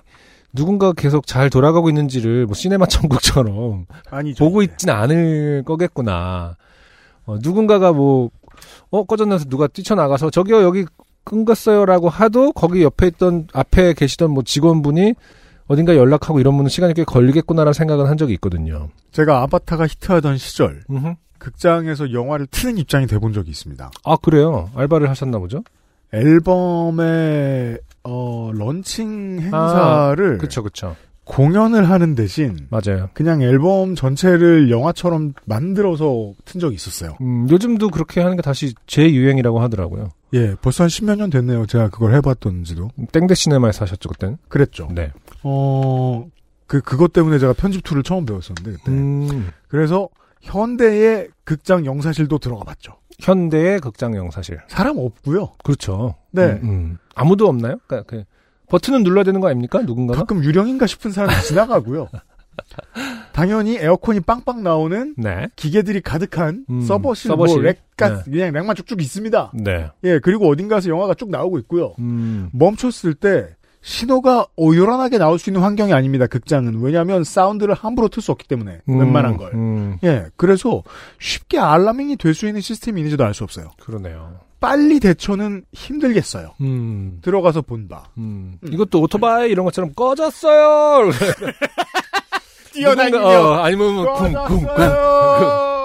누군가가 계속 잘 돌아가고 있는지를 뭐 시네마 천국처럼 아니죠. 보고 있진 않을 거겠구나. 어, 누군가가 뭐, 어, 꺼졌나서 누가 뛰쳐나가서 저기요, 여기 끊겼어요라고 하도 거기 옆에 있던, 앞에 계시던 뭐 직원분이 어딘가 연락하고 이런 분은 시간이 꽤 걸리겠구나라는 생각은 한 적이 있거든요. 제가 아바타가 히트하던 시절 음흠. 극장에서 영화를 트는 입장이 돼본 적이 있습니다. 아, 그래요? 알바를 하셨나 보죠? 앨범의 어, 런칭 행사를 그쵸, 그쵸. 공연을 하는 대신 맞아요. 그냥 앨범 전체를 영화처럼 만들어서 튼 적이 있었어요. 음, 요즘도 그렇게 하는 게 다시 재유행이라고 하더라고요. 예, 벌써 한 십몇 년 됐네요. 제가 그걸 해봤던지도. 땡대 시네마에서 하셨죠, 그땐? 그랬죠. 네. 어, 그, 그것 때문에 제가 편집 tool을 처음 배웠었는데, 그때. 음, 그래서 현대의 극장 영사실도 들어가 봤죠. 현대의 극장 영사실. 사람 없고요. 그렇죠. 네. 음, 음. 아무도 없나요? 그러니까 그 버튼은 눌러야 되는 거 아닙니까? 누군가가? 가끔 유령인가 싶은 사람이 지나가고요. 당연히 에어컨이 빵빵 나오는 네. 기계들이 가득한 음, 서버실, 서버실. 뭐 렉가 그냥 렉만 쭉쭉 있습니다. 네. 예, 그리고 어딘가에서 영화가 쭉 나오고 있고요. 음. 멈췄을 때 신호가 오요란하게 나올 수 있는 환경이 아닙니다. 극장은 왜냐하면 사운드를 함부로 틀 수 없기 때문에 음, 웬만한 걸. 음, 예, 그래서 쉽게 알라밍이 될 수 있는 시스템이 있는지도 알 수 없어요. 그러네요. 빨리 대처는 힘들겠어요. 음. 들어가서 본다. 음. 이것도 오토바이 이런 것처럼 꺼졌어요. [laughs] 뛰어다니며 어, 아니면 뭐 쿵쿵쿵 꺼졌어요.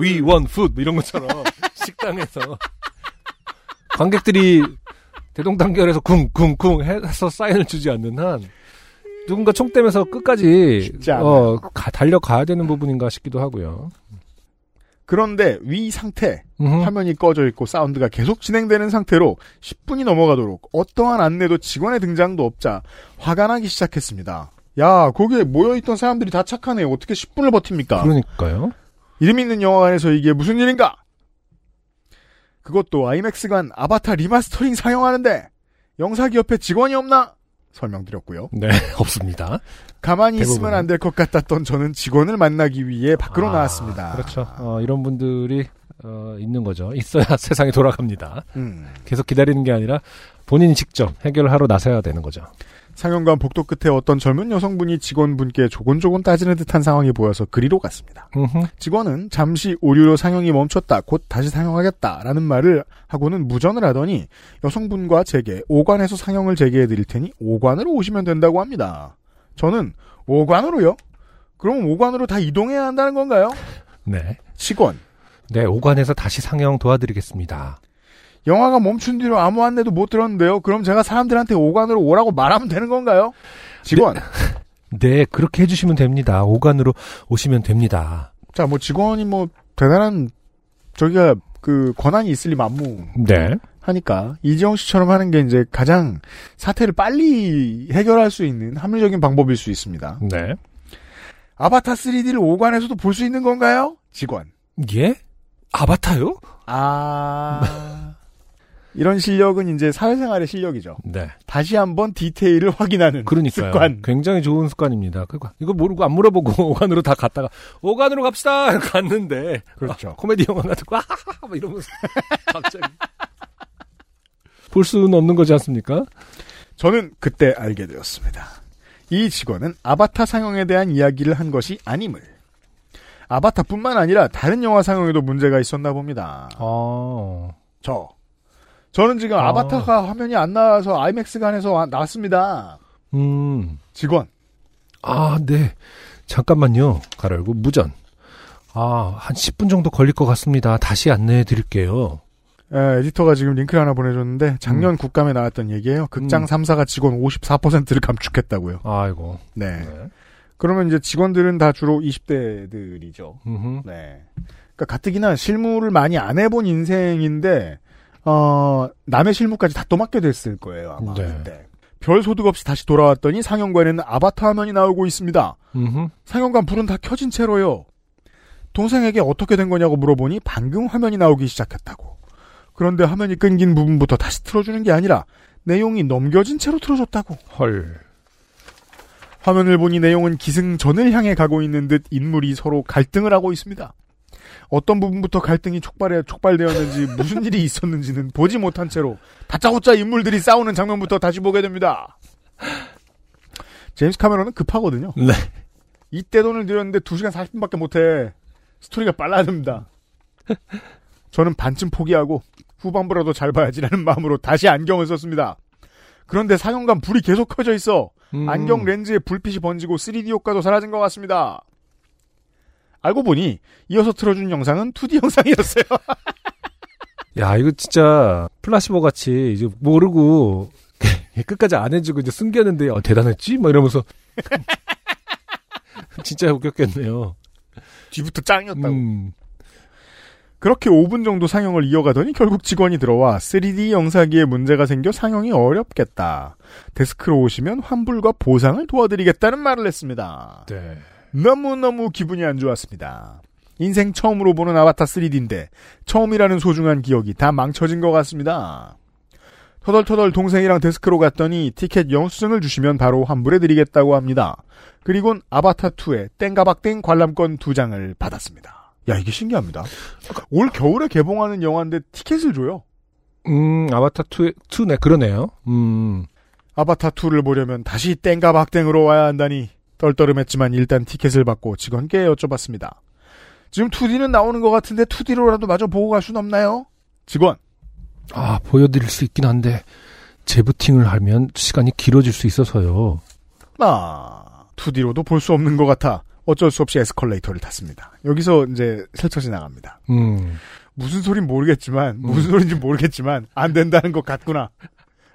We want food 뭐 이런 것처럼 [laughs] 식당에서 관객들이 대동단결해서 쿵쿵쿵 해서 사인을 주지 않는 한 누군가 총 떼면서 끝까지. 어, 가- 달려가야 되는 부분인가 싶기도 하고요. 그런데 위 상태 음흠. 화면이 꺼져 있고 사운드가 계속 진행되는 상태로 10분이 넘어가도록 어떠한 안내도 직원의 등장도 없자 화가 나기 시작했습니다. 야, 거기에 모여있던 사람들이 다 착하네. 어떻게 10분을 버팁니까? 그러니까요. 이름 있는 영화관에서 이게 무슨 일인가? 그것도 아이맥스관 아바타 리마스터링 상영하는데 영사기 옆에 직원이 없나? 설명드렸고요. 네, [laughs] 없습니다. 가만히 대부분은. 있으면 안 될 것 같았던 저는 직원을 만나기 위해 밖으로 아, 나왔습니다. 그렇죠. 어, 이런 분들이 어, 있는 거죠. 있어야 [laughs] 세상이 돌아갑니다. 음. 계속 기다리는 게 아니라 본인이 직접 해결하러 나서야 되는 거죠. 상영관 복도 끝에 어떤 젊은 여성분이 직원분께 조곤조곤 따지는 듯한 상황이 보여서 그리로 갔습니다. 직원은 잠시 오류로 상영이 멈췄다, 곧 다시 상영하겠다라는 말을 하고는 무전을 하더니 여성분과 제게 5관에서 상영을 재개해 드릴 테니 5관으로 오시면 된다고 합니다. 저는 오관으로요? 그럼 오관으로 다 이동해야 한다는 건가요? 네. 직원. 네, 오관에서 다시 상영 도와드리겠습니다. 영화가 멈춘 뒤로 아무 안내도 못 들었는데요. 그럼 제가 사람들한테 오관으로 오라고 말하면 되는 건가요? 직원. 네, 그렇게 해주시면 됩니다. 오관으로 오시면 됩니다. 자, 뭐 직원이 뭐 대단한 저기가 그 권한이 있을 리 만무 네. 하니까 이지영 씨처럼 하는 게 이제 가장 사태를 빨리 해결할 수 있는 합리적인 방법일 수 있습니다. 네. 아바타 3D를 오관에서도 볼 수 있는 건가요? 직원. 예? 아바타요? 아. 이런 실력은 이제 사회생활의 실력이죠. 네. 다시 한번 디테일을 확인하는 그러니까요. 습관. 굉장히 좋은 습관입니다. 그거 이거 모르고 안 물어보고 [laughs] 오관으로 다 갔다가 오관으로 갑시다 갔는데 그렇죠. 아, 코미디 영화 같은 거 아하하 막 이러면서 [laughs] 갑자기 볼 수는 없는 거지 않습니까? 저는 그때 알게 되었습니다. 이 직원은 아바타 상영에 대한 이야기를 한 것이 아님을. 아바타뿐만 아니라 다른 영화 상영에도 문제가 있었나 봅니다. 아. 저. 저는 지금 아. 아. 바타가 화면이 안 나와서 아이맥스관에서 와- 나왔습니다. 음. 직원. 아, 네. 잠깐만요. 가로 열고 무전. 아, 한 10분 정도 걸릴 것 같습니다. 다시 안내해 드릴게요. 에, 에디터가 지금 링크를 하나 보내줬는데 작년 국감에 나왔던 얘기예요. 극장 음. 3사가 직원 54%를 감축했다고요. 아이고. 네. 네. 그러면 이제 직원들은 다 주로 20대들이죠. 음흠. 네. 그러니까 가뜩이나 실무를 많이 안 해본 인생인데 어 남의 실무까지 다또 맡게 됐을 거예요 아마 네. 그때. 별 소득 없이 다시 돌아왔더니 상영관에는 아바타 화면이 나오고 있습니다. 음흠. 상영관 불은 다 켜진 채로요. 동생에게 어떻게 된 거냐고 물어보니 방금 화면이 나오기 시작했다고. 그런데 화면이 끊긴 부분부터 다시 틀어주는 게 아니라 내용이 넘겨진 채로 틀어줬다고. 헐. 화면을 보니 내용은 기승전을 향해 가고 있는 듯 인물이 서로 갈등을 하고 있습니다. 어떤 부분부터 갈등이 촉발해 촉발되었는지 무슨 일이 있었는지는 보지 못한 채로 다짜고짜 인물들이 싸우는 장면부터 다시 보게 됩니다. 제임스 카메론은 급하거든요. 네. 이때 돈을 들였는데 2시간 40분밖에 못해. 스토리가 빨라야 됩니다. 저는 반쯤 포기하고 후반부라도 잘 봐야지라는 마음으로 다시 안경을 썼습니다. 그런데 상영관 불이 계속 켜져 있어. 음. 안경 렌즈에 불빛이 번지고 3D 효과도 사라진 것 같습니다. 알고 보니 이어서 틀어준 영상은 2D 영상이었어요. [laughs] 야, 이거 진짜 플라시보 같이 이제 모르고 [laughs] 끝까지 안 해주고 이제 숨겼는데 어, 대단했지? 막 이러면서 [laughs] 진짜 웃겼겠네요. 뒤부터 짱이었다고. 음. 그렇게 5분 정도 상영을 이어가더니 결국 직원이 들어와 3D 영상기에 문제가 생겨 상영이 어렵겠다. 데스크로 오시면 환불과 보상을 도와드리겠다는 말을 했습니다. 네. 너무너무 기분이 안 좋았습니다. 인생 처음으로 보는 아바타 3D인데 처음이라는 소중한 기억이 다 망쳐진 것 같습니다. 터덜터덜 동생이랑 데스크로 갔더니 티켓 영수증을 주시면 바로 환불해드리겠다고 합니다. 그리곤 아바타2의 땡가박땡 관람권 두 장을 받았습니다. 야 이게 신기합니다. 올 겨울에 개봉하는 영화인데 티켓을 줘요. 음, 아바타 2, 2네, 그러네요. 음. 아바타2를 보려면 다시 땡가박땡으로 와야 한다니 떨떠름했지만 일단 티켓을 받고 직원께 여쭤봤습니다. 지금 2D는 나오는 것 같은데 2D로라도 마저 보고 갈 수는 없나요? 직원. 아, 보여드릴 수 있긴 한데, 재부팅을 하면 시간이 길어질 수 있어서요. 아, 2D로도 볼 수 없는 것 같아 어쩔 수 없이 에스컬레이터를 탔습니다. 여기서 이제 슬쳐 지나갑니다. 음. 무슨 소린 모르겠지만 무슨 소린지 모르겠지만 안 된다는 것 같구나.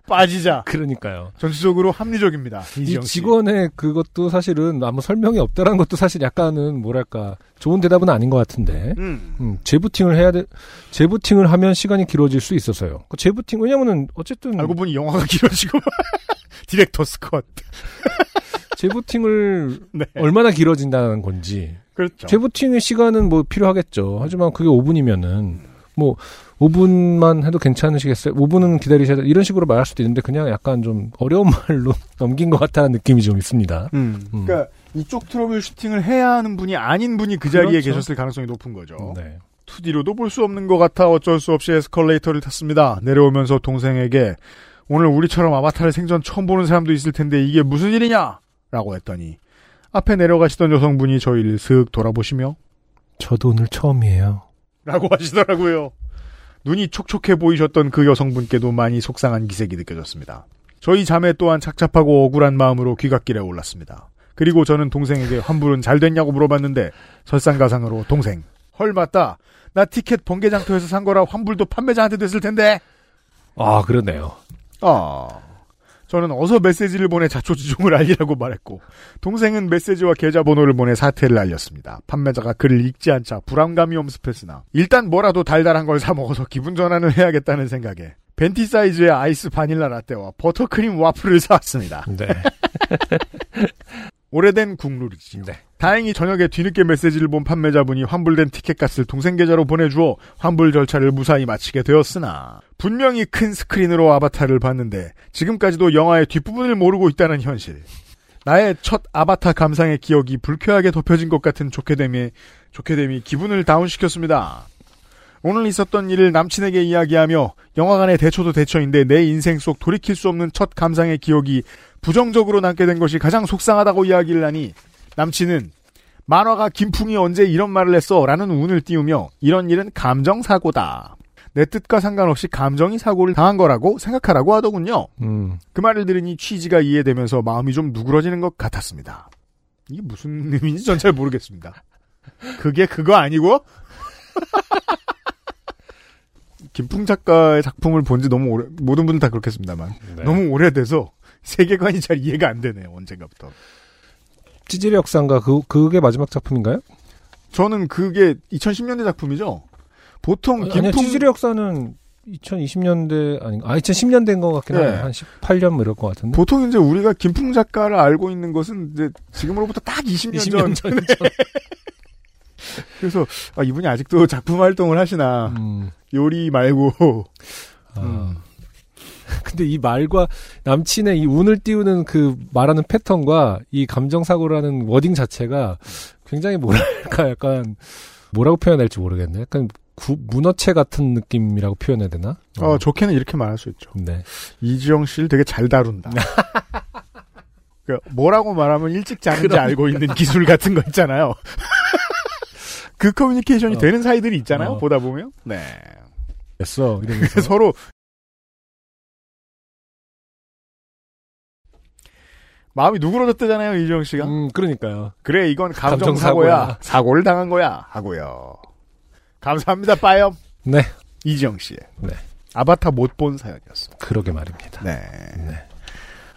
빠지자. 그러니까요. 전체적으로 합리적입니다. 이. 직원의 그것도 사실은 아무 설명이 없다라는 것도 사실 약간은 뭐랄까 좋은 대답은 아닌 것 같은데 음. 음, 재부팅을 해야 돼 재부팅을 하면 시간이 길어질 수 있어서요. 그 재부팅 왜냐면은 어쨌든 알고 보니 영화가 길어지고 [laughs] director's cut. [laughs] 재부팅을 [laughs] 네. 얼마나 길어진다는 건지 그렇죠. 재부팅의 시간은 뭐 필요하겠죠. 하지만 그게 5분이면은 뭐 5분만 해도 괜찮으시겠어요? 5분은 기다리셔야 돼. 이런 식으로 말할 수도 있는데 그냥 약간 좀 어려운 [laughs] 말로 넘긴 것 같다는 느낌이 좀 있습니다. 음. 음. 그러니까 이쪽 troubleshooting을 해야 하는 분이 아닌 분이 그 자리에 그렇죠. 계셨을 가능성이 높은 거죠. 네. 2D로도 볼 수 없는 것 같아 어쩔 수 없이 에스컬레이터를 탔습니다. 내려오면서 동생에게 오늘 우리처럼 아바타를 생전 처음 보는 사람도 있을 텐데 이게 무슨 일이냐? 라고 했더니 앞에 내려가시던 여성분이 저희를 슥 돌아보시며 저도 오늘 처음이에요. 라고 하시더라고요. 눈이 촉촉해 보이셨던 그 여성분께도 많이 속상한 기색이 느껴졌습니다. 저희 자매 또한 착잡하고 억울한 마음으로 귀갓길에 올랐습니다. 그리고 저는 동생에게 환불은 잘 됐냐고 물어봤는데 설상가상으로 동생 헐 맞다 나 티켓 번개장터에서 산 거라 환불도 판매자한테 됐을 텐데 아, 그러네요. 아 저는 어서 메시지를 보내 자초지종을 알리라고 말했고 동생은 메시지와 계좌번호를 보내 사태를 알렸습니다. 판매자가 글을 읽지 않자 불안감이 엄습했으나 일단 뭐라도 달달한 걸 사 먹어서 기분 전환을 해야겠다는 생각에 venti 사이즈의 아이스 바닐라 라떼와 버터크림 와플을 사왔습니다. 네. [laughs] 오래된 국룰이지. 네. 다행히 저녁에 뒤늦게 메시지를 본 판매자분이 환불된 티켓값을 동생 계좌로 보내주어 환불 절차를 무사히 마치게 되었으나 분명히 큰 스크린으로 아바타를 봤는데 지금까지도 영화의 뒷부분을 모르고 있다는 현실. 나의 첫 아바타 감상의 기억이 불쾌하게 덮여진 것 같은 좋게됨이 좋게됨이 기분을 다운시켰습니다. 오늘 있었던 일을 남친에게 이야기하며 영화관의 대초도 대처인데 내 인생 속 돌이킬 수 없는 첫 감상의 기억이 부정적으로 남게 된 것이 가장 속상하다고 이야기를 하니 남친은 만화가 김풍이 언제 이런 말을 했어 라는 운을 띄우며 이런 일은 감정사고다. 내 뜻과 상관없이 감정이 사고를 당한 거라고 생각하라고 하더군요. 음. 그 말을 들으니 취지가 이해되면서 마음이 좀 누그러지는 것 같았습니다. 이게 무슨 의미인지 전 잘 모르겠습니다. 그게 그거 아니고? [laughs] 김풍 작가의 작품을 본 지 너무 오래, 모든 분들 다 그렇겠습니다만. 네. 너무 오래돼서 세계관이 잘 이해가 안 되네요, 언젠가부터. 찌질의 역사인가 그 그게 마지막 작품인가요? 저는 그게 2010년대 작품이죠? 보통 아니, 김풍, 찌질의 역사는 2020년대 아니 아 2010년대인 것 같긴 네. 해요. 한 18년 뭐 이럴 것 같은데. 보통 이제 우리가 김풍 작가를 알고 있는 것은 이제 지금으로부터 딱 20년, 20년 전. 전. [laughs] 그래서, 아, 이분이 아직도 작품 활동을 하시나. 음. 요리 말고. 아. 음. [laughs] 근데 이 말과 남친의 이 운을 띄우는 그 말하는 패턴과 이 감정사고라는 wording 자체가 굉장히 뭐랄까 약간 뭐라고 표현해야 될지 모르겠네. 약간 구- 문어체 같은 느낌이라고 표현해야 되나? 어, 좋게는 이렇게 말할 수 있죠. 네. 이지영 씨를 되게 잘 다룬다. [laughs] 그 뭐라고 말하면 일찍 자는지 알고 있는 기술 같은 거 있잖아요. [laughs] 그 커뮤니케이션이 어. 되는 사이들이 있잖아요. 어. 보다 보면. 네. 됐어. 이러면서. [laughs] 서로 마음이 누그러졌대잖아요, 이지영 씨가. 음, 그러니까요. 그래, 이건 감정 감정사고야. 사고야. 사고를 당한 거야. 하고요. 감사합니다, 빠염. 네. 이지영 씨의. 네. 아바타 못 본 사연이었습니다. 그러게 말입니다. 네. 네.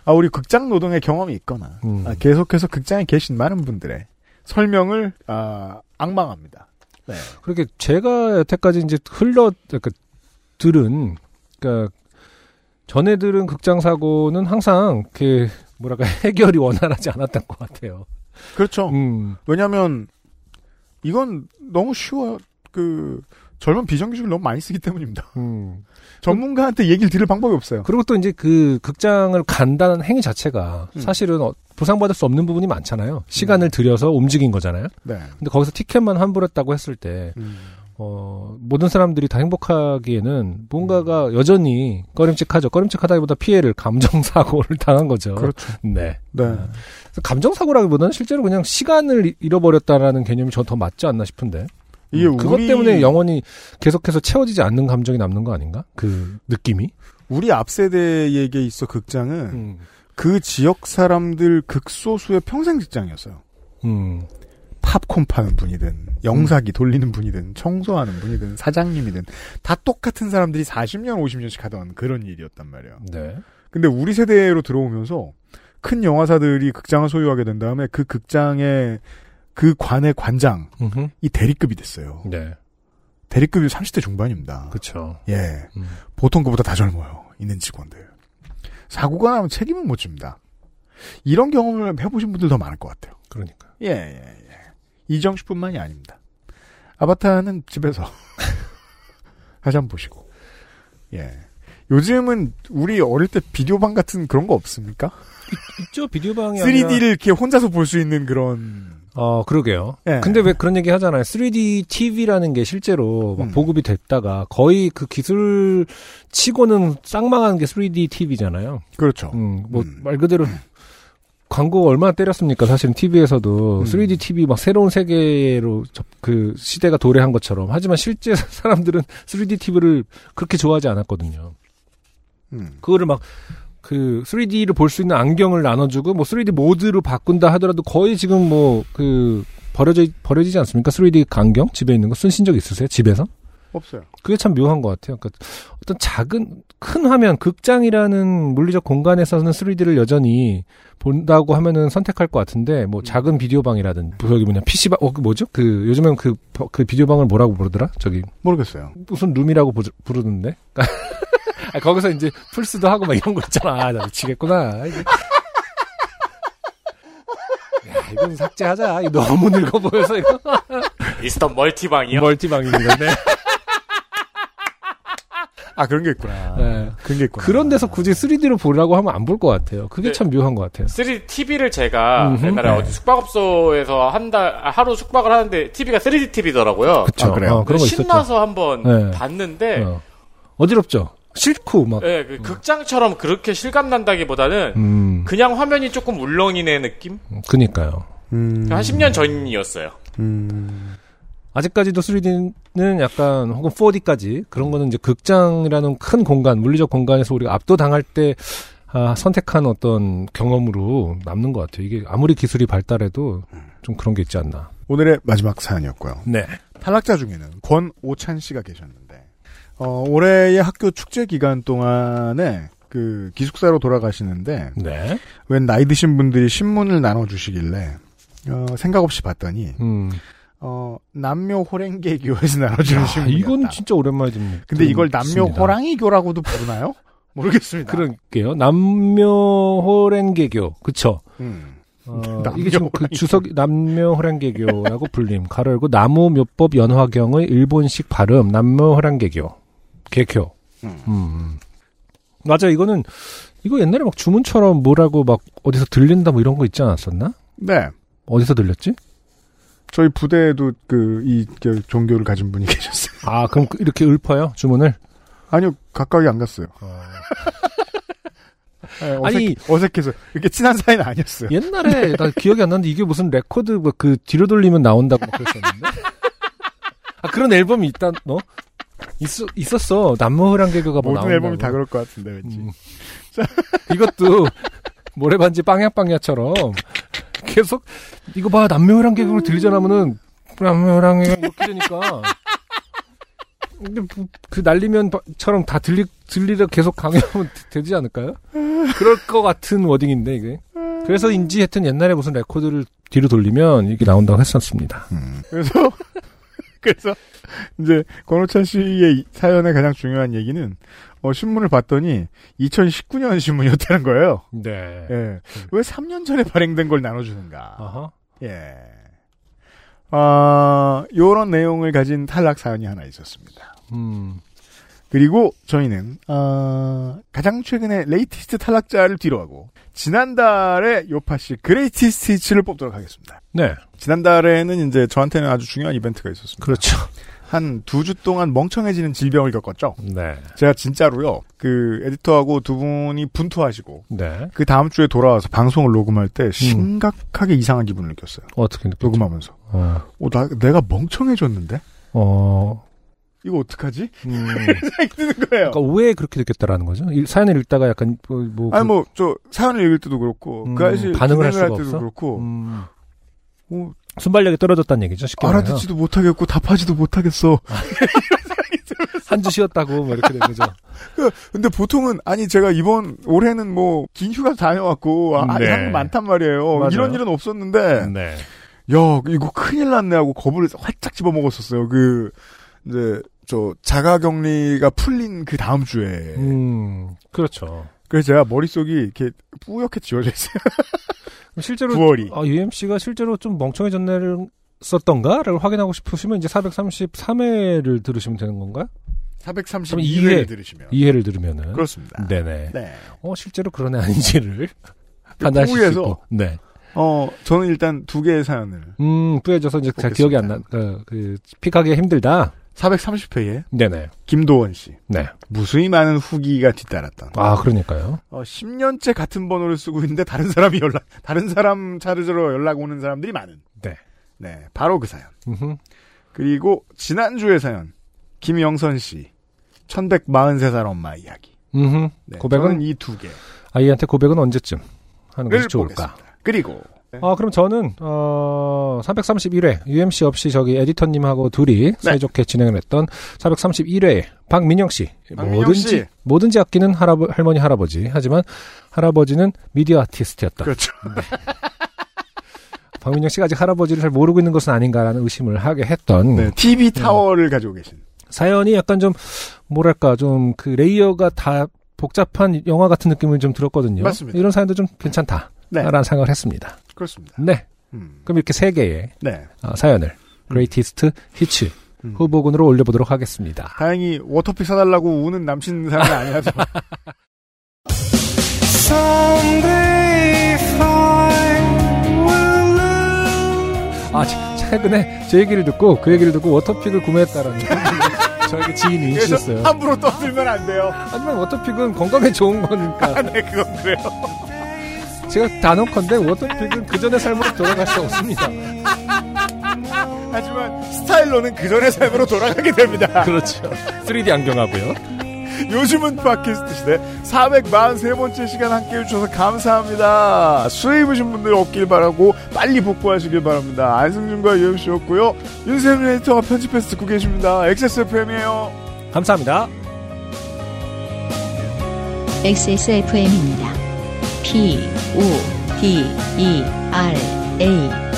아, 우리 극장 노동의 경험이 있거나, 음. 아, 계속해서 극장에 계신 많은 분들의 설명을, 아, 악망합니다. 네. 그렇게 제가 여태까지 이제 흘러 그러니까 들은 그러니까 전에 들은 극장 사고는 항상 그 뭐랄까 [laughs] 해결이 원활하지 않았던 것 같아요. 그렇죠. 음, 왜냐면, 이건 너무 쉬워요. 그, 젊은 비정규직을 너무 많이 쓰기 때문입니다. 음. [laughs] 전문가한테 얘기를 들을 방법이 없어요. 그리고 또 이제 그 극장을 간다는 행위 자체가 음. 사실은 어, 보상받을 수 없는 부분이 많잖아요. 시간을 들여서 움직인 거잖아요. 네. 근데 거기서 티켓만 환불했다고 했을 때 음. 어, 모든 사람들이 다 행복하기에는 뭔가가 여전히 꺼림칙하죠. 꺼림칙하다기보다 피해를 감정사고를 당한 거죠. 그렇죠. 네. 네. 그래서 감정사고라기보다는 실제로 그냥 시간을 이- 잃어버렸다라는 개념이 전더 맞지 않나 싶은데. 이게 음, 그것 우리- 때문에 영원히 계속해서 채워지지 않는 감정이 남는 거 아닌가? 그 느낌이? 우리 앞 세대에게 있어 극장은 음. 그 지역 사람들 극소수의 평생 직장이었어요. 음. 팝콘 파는 분이든 영사기 돌리는 분이든 청소하는 분이든 사장님이든 다 똑같은 사람들이 40년 50년씩 하던 그런 일이었단 말이에요. 네. 근데 우리 세대로 들어오면서 큰 영화사들이 극장을 소유하게 된 다음에 그 극장의 그 관의 관장이 음흠. 대리급이 됐어요. 네. 대리급이 30대 중반입니다. 그쵸. 예. 음. 보통 그보다 다 젊어요. 있는 직원들. 사고가 나면 책임은 못 집니다. 이런 경험을 해보신 분들 더 많을 것 같아요. 그러니까. 예, 예, 예. 이정 씨뿐만이 아닙니다. 아바타는 집에서 [laughs] 한번 보시고. 예. 요즘은 우리 어릴 때 비디오방 같은 그런 거 없습니까? 있죠. 비디오방이 3D를 이렇게 혼자서 볼 수 있는 그런. 어, 그러게요. 예. 근데 왜 그런 얘기 하잖아요. 3D TV라는 게 실제로 막 음. 보급이 됐다가 거의 그 기술 치고는 쌍망한 게 3D TV잖아요. 그렇죠. 음, 뭐, 음. 말 그대로 광고 얼마나 때렸습니까? 사실은 TV에서도 음. 3D TV 막 새로운 세계로 접- 그 시대가 도래한 것처럼. 하지만 실제 [laughs] 사람들은 3D TV를 그렇게 좋아하지 않았거든요. 음. 그거를 막 그 3D를 볼 수 있는 안경을 나눠주고 뭐 3D 모드로 바꾼다 하더라도 거의 지금 뭐 그 버려져 버려지지 않습니까? 3D 안경 집에 있는 거 쓰신 적 있으세요? 집에서? 없어요. 그게 참 묘한 것 같아요. 그러니까 어떤 작은 큰 화면, 극장이라는 물리적 공간에서는 3D를 여전히 본다고 하면은 선택할 것 같은데 뭐 작은 비디오 방이라든 저기 뭐냐 PC방 어 그 뭐죠? 그 요즘엔 그그 비디오 방을 뭐라고 부르더라? 저기 모르겠어요. 무슨 룸이라고 부, 부르는데 [laughs] 아, 거기서 이제 플스도 하고 막 이런 거 있잖아. 아, 나 미치겠구나. 야, 이건 삭제하자. 이거 너무 늙어 보여서 이거 있었던 멀티방이요. 멀티방입니다. 네. 아 그런 게 있구나. 네. 그런 게 있구나. 그런 데서 굳이 3D로 보려고 하면 안 볼 것 같아요. 그게 네. 참 묘한 것 같아요. 3D TV를 제가 음흠. 옛날에 네. 어디 숙박업소에서 한 달, 아, 하루 숙박을 하는데 TV가 3D TV더라고요. 그쵸. 아, 그래요? 어, 그런 거 있었죠. 신나서 한번 네. 봤는데, 어. 어지럽죠? 싫고, 막. 예, 그 극장처럼 그렇게 실감 난다기보다는 음, 그냥 화면이 조금 울렁이네 느낌? 그니까요. 음, 한 10년 전이었어요. 음, 아직까지도 3D는 약간, 혹은 4D까지, 그런 거는 이제 극장이라는 큰 공간, 물리적 공간에서 우리가 압도당할 때, 아, 선택한 어떤 경험으로 남는 것 같아요. 이게 아무리 기술이 발달해도 좀 그런 게 있지 않나. 오늘의 마지막 사연이었고요. 네. 탈락자 중에는 권오찬 씨가 계셨는데 어, 올해의 학교 축제 기간 동안에 그 기숙사로 돌아가시는데 네. 웬 나이 드신 분들이 신문을 나눠주시길래 어, 생각 없이 봤더니 음. 어, 남묘 호랭개 교에서 나눠주는 야, 신문이었다. 이건 진짜 오랜만에 좀. 근데 이걸 남묘 듣습니다. 호랑이 교라고도 부르나요? 모르겠습니다. 그럴게요. 남묘 호랭개교. 그쵸. 음. 어, 남묘 이게 지금 그 호랑이교. 주석 남묘호랭개교라고 불림. 가로 열고 나무 묘법 연화경의 일본식 발음 남묘호랭개교. 개교. 음. 음. 맞아. 이거는 이거 옛날에 막 주문처럼 뭐라고 막 어디서 들린다 뭐 이런 거 있지 않았었나? 네. 어디서 들렸지? 저희 부대에도 그, 이, 그 종교를 가진 분이 [laughs] 계셨어요. 아, 그럼 그- 이렇게 읊어요? 주문을? 아니요, 가까이 안 갔어요. 네, 어색, 아니- 어색해서. 이렇게 친한 사이는 아니었어요. 옛날에 [laughs] 나 기억이 안 나는데 이게 무슨 레코드 뭐그 뒤로 돌리면 나온다고 막 그랬었는데. [laughs] 아 그런 앨범이 있다 너? 있어 있었어 남모흐랑 개그가 뭐 모든. 앨범이 다 그럴 것 같은데, 왠지. 음. 이것도 모래반지 빵야빵야처럼 계속 이거 봐 남묘랑 개그로 들리잖아면은 남묘랑 개그 이렇게 되니까 근데 뭐, 그 날리면처럼 다 들리 들리려 계속 강요하면 되지 않을까요? 그럴 것 같은 워딩인데 이게 그래서인지 하여튼 옛날에 무슨 레코드를 뒤로 돌리면 이게 나온다고 했었습니다. 음. 그래서, 그래서, 이제, 권호찬 씨의 이 사연의 가장 중요한 얘기는, 어, 신문을 봤더니, 2019년 신문이었다는 거예요. 네. 예. 왜 3년 전에 발행된 걸 나눠주는가. 아하. 예. 아, 요런 내용을 가진 탈락 사연이 하나 있었습니다. 음. 그리고 저희는 아, 가장 최근에 latest 탈락자를 뒤로하고 지난달에 요팟시 greatest hits를 뽑도록 하겠습니다. 네. 지난달에는 이제 저한테는 아주 중요한 이벤트가 있었습니다. 그렇죠. 한 두 주 동안 멍청해지는 질병을 겪었죠. 네. 제가 진짜로요. 그 에디터하고 두 분이 분투하시고 네. 그 다음 주에 돌아와서 방송을 녹음할 때 심각하게 이상한 기분을 느꼈어요. 어떻게 느꼈죠? 녹음하면서. 어. 어, 나, 내가 멍청해졌는데? 어. 이거 어떡하지? 음. [laughs] 생각이 드는 거예요. 그러니까 왜 그렇게 느꼈다라는 거죠? 일- 사연을 읽다가 약간 뭐, 뭐 아니, 그- 뭐, 저, 사연을 읽을 때도 그렇고, 음, 그 아저씨 반응을 할 수가 때도 없어? 그렇고, 음, 어, 순발력이 떨어졌다는 얘기죠. 쉽게 알아듣지도 못하겠고, 답하지도 못하겠어. 한 주 쉬었다고 뭐 이렇게 된 거죠. [laughs] 근데 보통은, 아니, 제가 이번, 올해는 뭐, 긴 휴가 다녀왔고, 아, 네. 한 많단 말이에요. 맞아요. 이런 일은 없었는데, 네. 야, 이거 큰일 났네 하고 겁을 활짝 집어먹었었어요. 그, 이제, 저, 자가격리가 풀린 그 다음 주에. 음, 그렇죠. 그래서 제가 머릿속이 이렇게 뿌옇게 지워져 있어요. [laughs] 실제로 9월이. 아, UMC가 실제로 좀 멍청해졌네를 썼던가를 확인하고 싶으시면 이제 433회를 들으시면 되는 건가요? 432회를 들으시면. 2회를 들으면은 그렇습니다. 네네. 네. 어 실제로 그러네 아닌지를 [laughs] 판단하실 수 있고. 네. 어, 저는 일단 두 개의 사연을 음 뿌여져서 이제 잘. 기억이 안 나. 그, 그 픽하기 힘들다. 430회에 네네. 김도원 씨. 네. 무수히 많은 후기가 뒤따랐던. 아 그러니까요. 어, 10년째 같은 번호를 쓰고 있는데 다른 사람이 연락, 다른 사람 차례로 연락 오는 사람들이 많은. 네. 네. 바로 그 사연. 음흠. 그리고 지난주의 사연. 김영선 씨. 1143살 엄마 이야기. 음, 네, 고백은 이 두 개를 아이한테 고백은 언제쯤 하는 것이 좋을까? 보겠습니다. 그리고 아, 그럼 저는, 어, 331회, UMC 없이 저기 에디터님하고 둘이 사이좋게 진행을 했던 431회, 박민영 씨. 박민영 뭐든지, 씨. 뭐든지 아끼는 할아버, 할머니, 할아버지. 하지만 할아버지는 미디어 아티스트였다. 그렇죠. 박민영 씨가 아직 할아버지를 잘 모르고 있는 것은 아닌가라는 의심을 하게 했던 네, TV 타워를 가지고 계신. 사연이 약간 좀, 뭐랄까, 좀 그 layer가 다 복잡한 영화 같은 느낌을 좀 들었거든요. 맞습니다. 이런 사연도 좀 괜찮다. 네, 라는 생각을 했습니다. 그렇습니다. 네. 음, 그럼 이렇게 세 개의 네. 어, 사연을 greatest hits 음. 후보군으로 올려보도록 하겠습니다. 다행히 워터픽 사달라고 우는 남친 사연이 아니라서. [laughs] 아 치- 최근에 제 얘기를 듣고 그 얘기를 듣고 워터픽을 구매했다라는 [laughs] 저에게 지인이 있으셨어요. 함부로 떠들면 안 돼요. 하지만 워터픽은 건강에 좋은 거니까 아, 네, 그건 그래요. 제가 단언컨대 워터픽은 그 전의 삶으로 돌아갈 수 없습니다. 하지만 스타일로는 그 전의 삶으로 돌아가게 됩니다. 그렇죠. 3D 안경하고요. 요즘은 팟캐스트 시대 443번째 시간 함께 해주셔서 감사합니다. 수혜 입으신 분들 없길 바라고 빨리 복구하시길 바랍니다. 안승준과 유엠씨였고요. 윤세민 에디터가 편집해서 듣고 계십니다. XSFM이에요. 감사합니다. XSFM입니다. P, O, D, E, R, A.